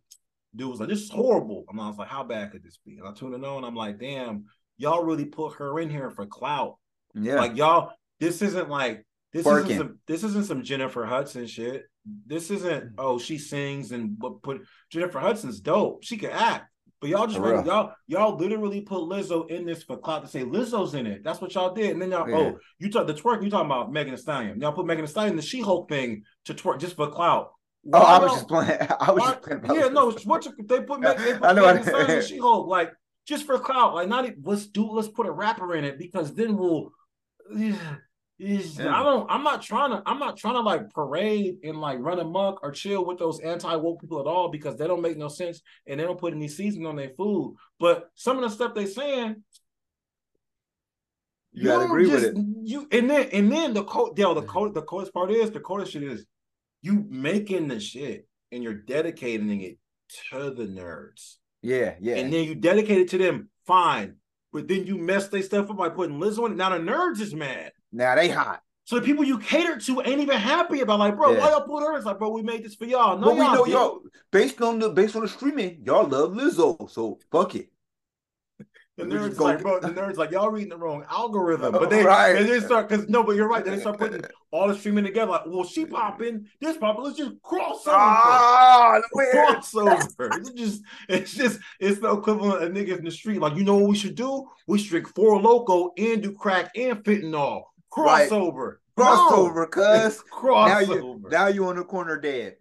dude was like, this is horrible. And I was like, how bad could this be? And I tuned it on, and I'm like, damn, y'all really put her in here for clout. Yeah. Like y'all, this isn't like this isn't some this isn't some Jennifer Hudson shit. This isn't oh she sings and but put Jennifer Hudson's dope. She can act. But y'all just ready, y'all y'all literally put Lizzo in this for clout to say Lizzo's in it. That's what y'all did. And then y'all yeah. oh you talk the twerk you talking about Megan Thee Stallion. Y'all put Megan Thee Stallion in the She Hulk thing to twerk just for clout. Oh, why oh, I was just playing. I was why, just playing. Yeah, no, what you, they put Megan, they put I know Megan Thee Stallion in She Hulk like just for clout. Like, not let's do let's put a rapper in it because then we'll. Yeah, yeah. I don't. I'm not trying to. I'm not trying to like parade and like run amok or chill with those anti woke people at all because they don't make no sense and they don't put any seasoning on their food. But some of the stuff they saying, you, you gotta agree just, with it. You and then and then the code. Dale, the code. The coldest part is the coldest shit is you making the shit and you're dedicating it to the nerds. Yeah, yeah. And then you dedicate it to them, fine. But then you mess their stuff up by putting Liz on it. Now the nerds is mad. Now they hot. So the people you cater to ain't even happy about like, bro, yeah. why y'all put her? It's like, bro, we made this for y'all. No, but we know y'all based on the based on the streaming, y'all love Lizzo. So fuck it. The nerds like, bro, the nerds like y'all reading the wrong algorithm, but they right. they start because no, but you're right. Then they start putting all the streaming together. Like, well, she popping, this popping. Let's just cross over. Ah, crossover. it's just, it's just, it's the equivalent of niggas in the street. Like, you know what we should do? We should drink Four Loko and do crack and fentanyl. Crossover. Right. Crossover, cuz. Crossover. Now you, now you on the corner dead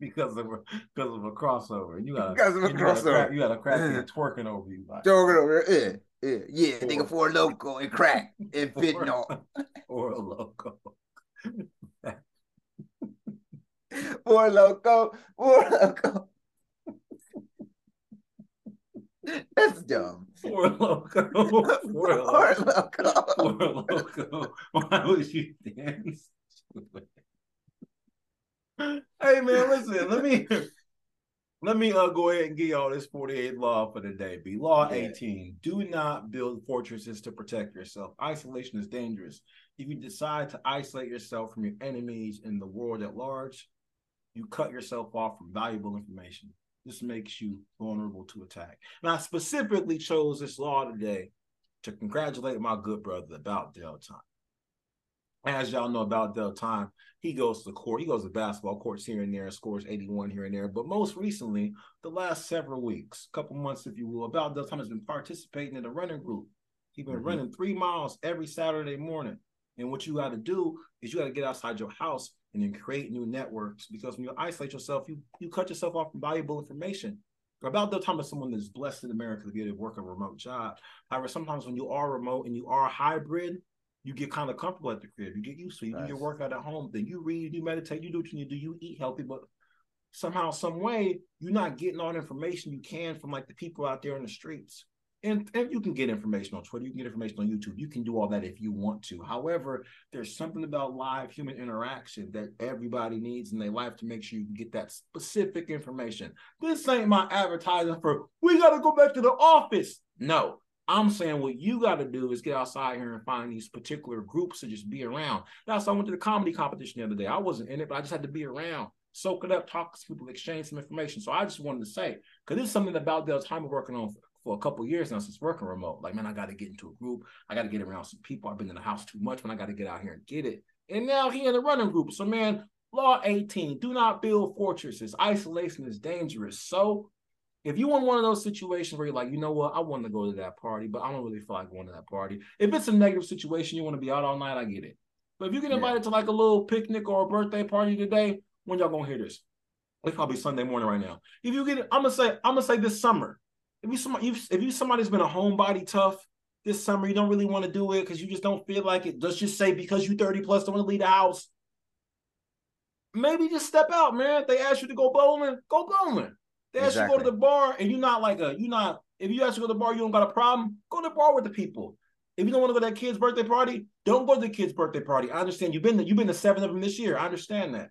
because of a because of a crossover. You got because of a you crossover. you got a crack yeah. twerking over you. Like. Twerking over, yeah, yeah, yeah. Four. Nigga, Four Loko and crack and fentanyl. Four Loko. Four Loko. Four Loko. That's dumb. Four Loko. Four Loko. Four Loko. Why would you dance? hey man, listen, let me let me uh, go ahead and give y'all this 48 law for the day. Be law 18. Do not build fortresses to protect yourself. Isolation is dangerous. If you decide to isolate yourself from your enemies in the world at large, you cut yourself off from valuable information. This makes you vulnerable to attack. And I specifically chose this law today to congratulate my good brother about Del Time as y'all know about Del Time, he goes to the court. He goes to basketball courts here and there, and scores 81 here and there. But most recently, the last several weeks, couple months, if you will, about Del Time has been participating in a running group. He's been mm-hmm. running three miles every Saturday morning. And what you got to do is you got to get outside your house and then create new networks because when you isolate yourself, you you cut yourself off from valuable information. About the time of someone that's blessed in America to be able to work a remote job. However, sometimes when you are remote and you are hybrid, you get kind of comfortable at the crib. You get used to it. You nice. do your workout at home. Then you read, you meditate, you do what you need to do. You eat healthy, but somehow, some way, you're not getting all the information you can from like the people out there in the streets. And, and you can get information on Twitter, you can get information on YouTube. You can do all that if you want to. However, there's something about live human interaction that everybody needs in their life to make sure you can get that specific information. This ain't my advertising for we got to go back to the office. No, I'm saying what you got to do is get outside here and find these particular groups to just be around. That's why I went to the comedy competition the other day. I wasn't in it, but I just had to be around, soak it up, talk to people, exchange some information. So I just wanted to say, because this is something about Del time of working on for, a couple years now since working remote. Like, man, I got to get into a group. I got to get around some people. I've been in the house too much, when I got to get out here and get it. And now he in the running group. So, man, Law 18, do not build fortresses. Isolation is dangerous. So if you want one of those situations where you're like, you know what, I want to go to that party, but I don't really feel like going to that party. If it's a negative situation, you want to be out all night, I get it. But if you get invited yeah. to like a little picnic or a birthday party today, when y'all gonna hear this? It's probably Sunday morning right now. If you get, I'm gonna say, I'm gonna say this summer. If you somebody, if you somebody's been a homebody tough this summer, you don't really want to do it because you just don't feel like it. Let's just say because you're 30 plus don't want to leave the house. Maybe just step out, man. they ask you to go bowling, go bowling. They ask exactly. you to go to the bar and you're not like a you're not if you ask to go to the bar, you don't got a problem, go to the bar with the people. If you don't want to go to that kid's birthday party, don't go to the kid's birthday party. I understand you've been you've been to seven of them this year. I understand that.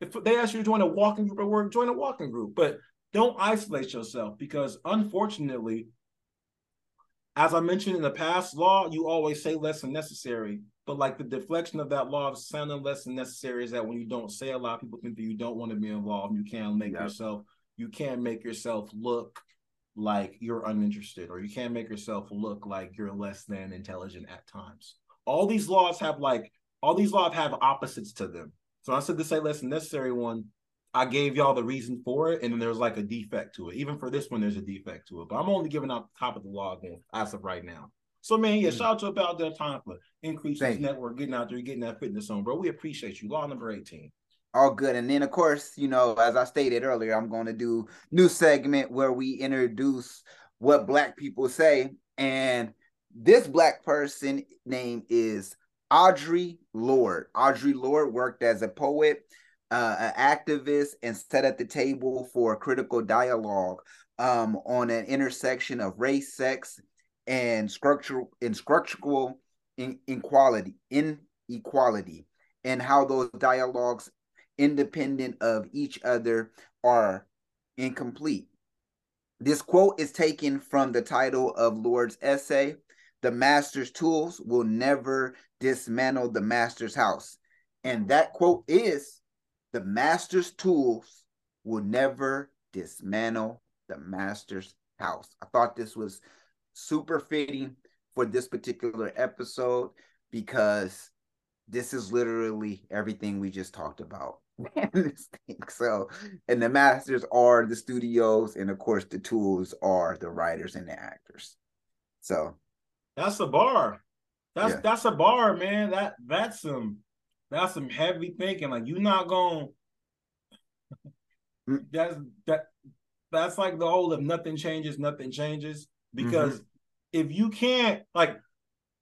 If they ask you to join a walking group at work, join a walking group. But don't isolate yourself because unfortunately, as I mentioned in the past law, you always say less than necessary. But like the deflection of that law of sounding less than necessary is that when you don't say a lot, people think that you don't want to be involved. You can make yep. yourself you can't make yourself look like you're uninterested or you can't make yourself look like you're less than intelligent at times. All these laws have like all these laws have opposites to them. So I said to say less than necessary one, I gave y'all the reason for it, and then there's like a defect to it. Even for this one, there's a defect to it. But I'm only giving out the top of the law as of right now. So man, yeah, mm-hmm. shout out to about that time for increasing his network, getting out there, getting that fitness on, bro. We appreciate you. Law number 18. all good. And then, of course, you know, as I stated earlier, I'm going to do new segment where we introduce what Black people say. And this Black person name is Audre Lorde. Audre Lorde worked as a poet, uh, an activist, and sat at the table for critical dialogue um, on an intersection of race, sex, and structural and structural inequality, inequality, and how those dialogues, independent of each other, are incomplete. This quote is taken from the title of Lorde's essay, The Master's Tools Will Never Dismantle the Master's House. And that quote is, The Master's Tools will never dismantle the Master's House. I thought this was super fitting for this particular episode because this is literally everything we just talked about. so, and the masters are the studios, and of course, the tools are the writers and the actors. So, that's a bar. That's yeah. that's a bar, man. That that's some that's some heavy thinking. Like you're not going. Mm. that's that that's like the whole if nothing changes, nothing changes. Because mm-hmm. if you can't like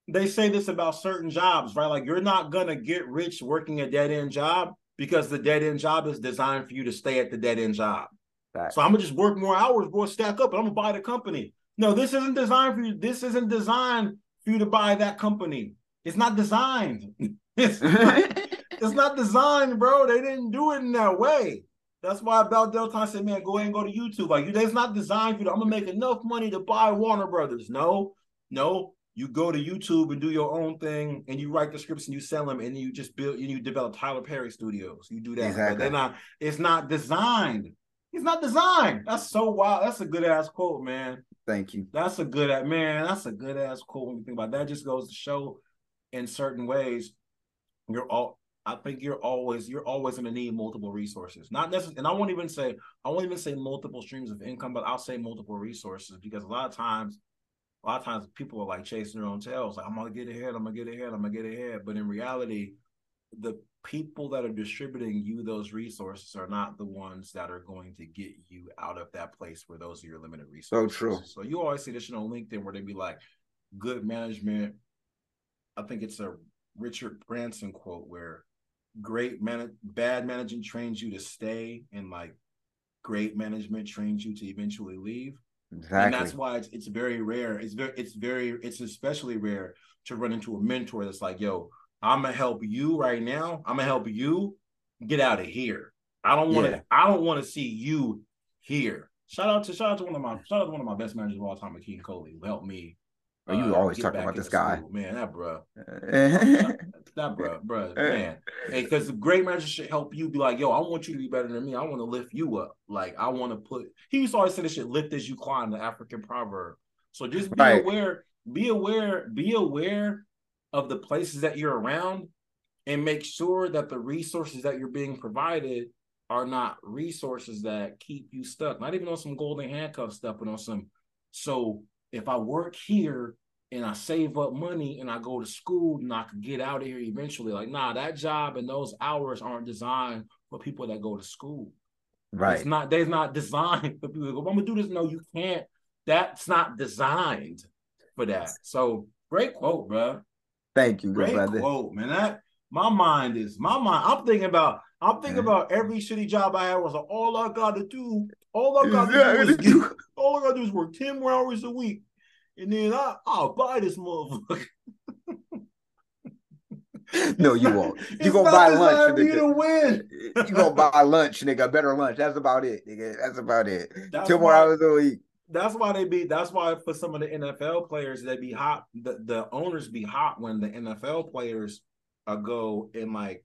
they say this about certain jobs, right? Like you're not gonna get rich working a dead end job because the dead end job is designed for you to stay at the dead end job. Right. So I'm gonna just work more hours, bro, stack up, and I'm gonna buy the company. No, this isn't designed for you. This isn't designed for you to buy that company. It's not designed. it's, not, it's not designed, bro. They didn't do it in that way. That's why Bell Delton said, man, go ahead and go to YouTube. Like, that's not designed for you. I'm gonna make enough money to buy Warner Brothers. No, no, you go to YouTube and do your own thing, and you write the scripts and you sell them, and you just build and you develop Tyler Perry Studios. You do that. Exactly. they're not. It's not designed. It's not designed. That's so wild. That's a good ass quote, man. Thank you. That's a good man. That's a good ass quote when you think about it. that. Just goes to show, in certain ways, you're all. I think you're always you're always going to need multiple resources. Not necessarily, and I won't even say I won't even say multiple streams of income, but I'll say multiple resources because a lot of times a lot of times people are like chasing their own tails. Like, I'm gonna get ahead, I'm gonna get ahead, I'm gonna get ahead. But in reality, the people that are distributing you those resources are not the ones that are going to get you out of that place where those are your limited resources. So true. So you always see this on LinkedIn where they be like, good management. I think it's a Richard Branson quote where great man bad management trains you to stay and like great management trains you to eventually leave. Exactly. And that's why it's, it's very rare. It's very, it's very, it's especially rare to run into a mentor that's like, yo, I'm gonna help you right now. I'm gonna help you get out of here. I don't want to, yeah. I don't want to see you here. Shout out to shout out to one of my shout out to one of my best managers of all time, Akeem Coley, who helped me Oh, you uh, always talking about this guy, school. man. That bro, that bro, bro, man. Hey, because the great manager should help you be like, yo, I want you to be better than me. I want to lift you up. Like I want to put. He used to always say this shit: "Lift as you climb," the African proverb. So just be right. aware, be aware, be aware of the places that you're around, and make sure that the resources that you're being provided are not resources that keep you stuck. Not even on some golden handcuff stuff, but on some so if I work here and I save up money and I go to school and I could get out of here eventually, like, nah, that job and those hours aren't designed for people that go to school. Right. It's not, they're not designed for people to go, I'm gonna do this. No, you can't. That's not designed for that. So great quote, bro. Thank you, great brother. quote, man. That my mind is my mind. I'm thinking about I'm thinking mm-hmm. about every shitty job I had was like, all I got to do, all I got to do is all I got to do is work 10 more hours a week. And then I, I'll buy this motherfucker. no, you won't. You gonna buy lunch, nigga. To win. you gonna buy lunch, nigga. Better lunch. That's about it, nigga. That's about it. That's Two more hours a week. That's why they be. That's why for some of the NFL players, they be hot. The the owners be hot when the NFL players uh, go and like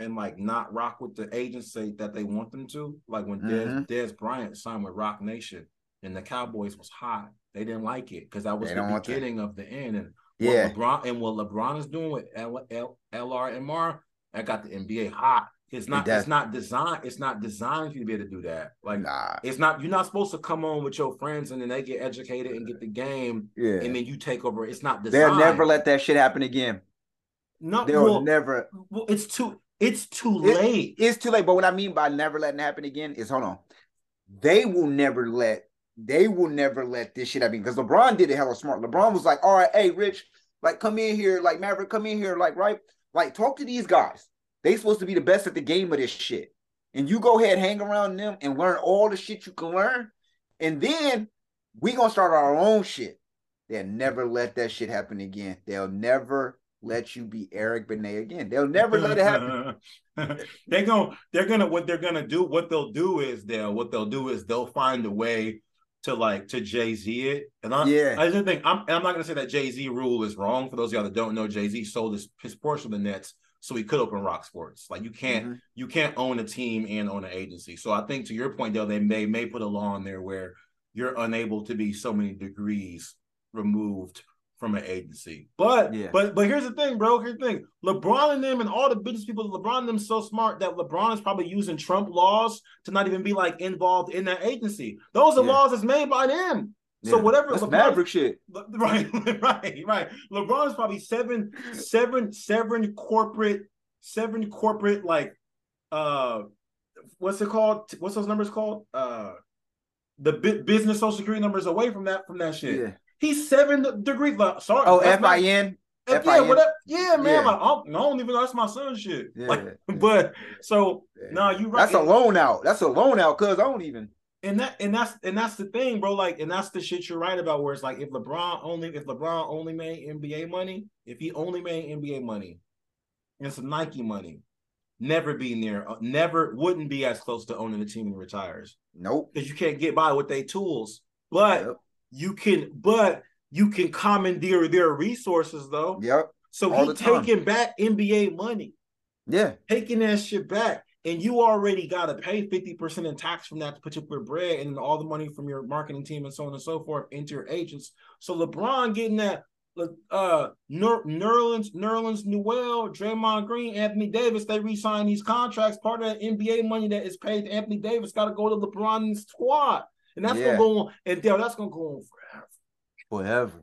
and like not rock with the agency that they want them to. Like when mm-hmm. Bryant signed with Roc Nation and the Cowboys was hot. They didn't like it because that was the beginning of the end. And yeah, LeBron and what LeBron is doing with L, L, LR and Mar, that got the NBA hot. It's not. It it's not designed. It's not designed for you to be able to do that. Like, nah. it's not. You're not supposed to come on with your friends and then they get educated and get the game. Yeah. And then you take over. It's not designed. They'll never let that shit happen again. No, they'll well, never. Well, it's too It's too It- late. It's too late. But what I mean by never letting it happen again is hold on. They will never let they will never let this shit happen because LeBron did it hella smart. LeBron was like, all right, hey, Rich, like come in here, like Maverick, come in here, like right, like talk to these guys. They supposed to be the best at the game of this shit. And you go ahead, hang around them and learn all the shit you can learn. And then we gonna start our own shit. They'll never let that shit happen again. They'll never let you be Eric Benet again. They'll never let it happen. they're gonna they're gonna what they're gonna do what they'll do is they'll what they'll do is they'll find a way to like to Jay Z it and I Yeah. I just think I'm I'm not gonna say that Jay Z rule is wrong for those of y'all that don't know Jay Z sold his, his portion of the Nets so he could open Rock Sports like you can't Mhm. you can't own a team and own an agency so I think to your point though they may may put a law in there where you're unable to be so many degrees removed from an agency. But Yeah. but but here's the thing, bro. Here's the thing. LeBron and them and all the business people, LeBron and them so smart that LeBron is probably using Trump laws to not even be like involved in that agency. Those are Yeah. laws that's made by them. So Yeah. whatever That's LeBron- Maverick shit. Le- Right, right, right. LeBron's probably seven, seven, seven corporate, seven corporate like, uh, what's it called? What's those numbers called? Uh, the bu- business social security numbers away from that from that shit. Yeah. He's seven degrees. Like, sorry. Oh, that's FIN. FIN. yeah, whatever. Yeah, man. Yeah. Like, I don't, I even know that's my son's shit. Yeah. Like, but so no, you right. That's a loan out. That's a loan out, cuz I don't even. and that and that's and that's the thing, bro. Like, and that's the shit you're right about. Where it's like, if LeBron only, if LeBron only made NBA money, if he only made NBA money and some Nike money, never be near, uh, never wouldn't be as close to owning the team when he retires Nope. because you can't get by with their tools. But Yep. You can, but you can commandeer their resources though. Yep. So all he taking back NBA money, Yeah. taking that shit back. And you already got to pay 50% in tax from that particular bread and all the money from your marketing team and so on and so forth into your agents. So LeBron getting that uh Ner- Nerlens, Nerlens Noel, Draymond Green, Anthony Davis, they re-sign these contracts. Part of that NBA money that is paid to Anthony Davis got to go to LeBron's squad. And that's Yeah. gonna go on, and Dale, that's gonna go on forever. Forever.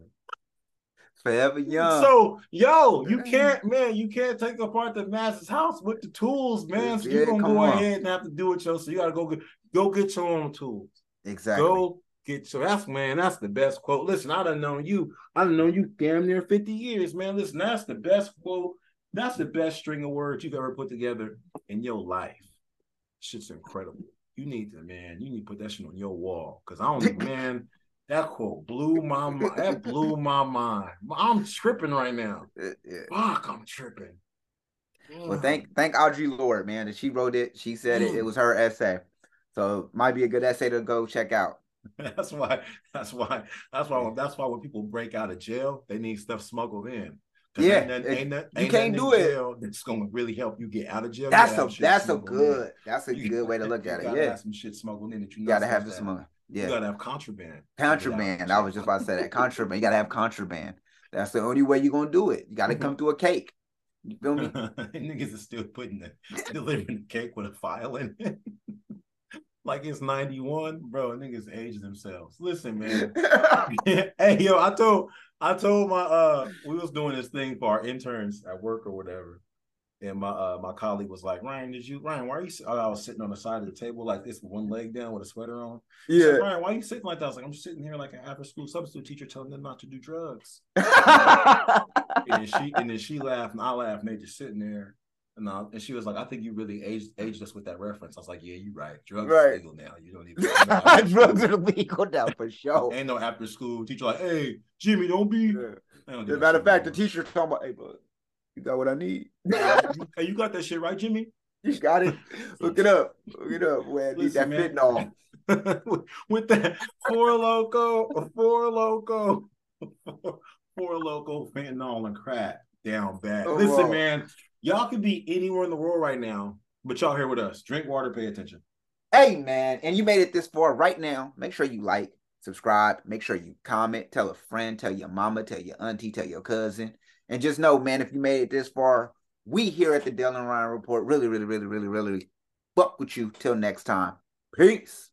Forever young. So, yo, you can't, man, you can't take apart the master's house with the tools, man. So Yeah, you're gonna go on. ahead and have to do it yourself. So you gotta go get go get your own tools. exactly. Go get your that's man, that's the best quote. Listen, I done known you, I done known you damn near 50 years, man. Listen, that's the best quote. That's the best string of words you've ever put together in your life. Shit's incredible. You need to, man, you need to put that shit on your wall. Cause I don't man, that quote blew my mind. That blew my mind. I'm tripping right now. Yeah. Fuck, I'm tripping. Well, thank thank Audre Lorde, man, that she wrote it. She said it. It mm. was her essay. So might be a good essay to go check out. That's why. That's why. That's why. That's why when people break out of jail, they need stuff smuggled in. Yeah, ain't nothing- ain't nothing- you can't do it. That's going to really help you get out of jail. You a that's a smuggled in. good that's a You- good way to look at it. Yeah. have some shit smuggled in that you You gotta have this money. You Yeah. gotta have contraband. Contraband. I was just about to say that. Contraband. You gotta have contraband. That's the only way you're gonna do it. You gotta come through a cake. You feel me? Niggas are still putting the delivering the cake with a file in it. Like it's 91. Bro, niggas age themselves. Listen, man. hey yo, I told I told my uh we was doing this thing for our interns at work or whatever. And my uh my colleague was like, Ryan, did you Ryan, why are you si-" I was sitting on the side of the table like this with one leg down with a sweater on. He said, yeah. Ryan, why are you sitting like that? I was like, I'm sitting here like an after school substitute teacher telling them not to do drugs. And then she and then she laughed and I laughed and they just sitting there. And, uh, and she was like, I think you really aged aged us with that reference. I was like, Yeah, you're right. Drugs Right. legal now. You don't even Drugs are legal now for sure. Ain't no after school teacher like, hey, Jimmy, don't be. Yeah. Don't As a matter of fact, the teacher talking about, hey, bud, you got what I need. hey, you got that shit right, Jimmy? You got it. Look it up. Look it up. Boy, I need that man. fentanyl. With that Four Loko, Four Loko, Four Loko fentanyl and crack down bad. Oh, Listen, wow. man, y'all could be anywhere in the world right now, but y'all here with us. Drink water, pay attention. Hey, man, and you made it this far right now. Make sure you like, subscribe, make sure you comment, tell a friend, tell your mama, tell your auntie, tell your cousin. And just know, man, if you made it this far, we here at the Dylan Ryan Report really, really, really, really, really fuck with you. Till next time. Peace.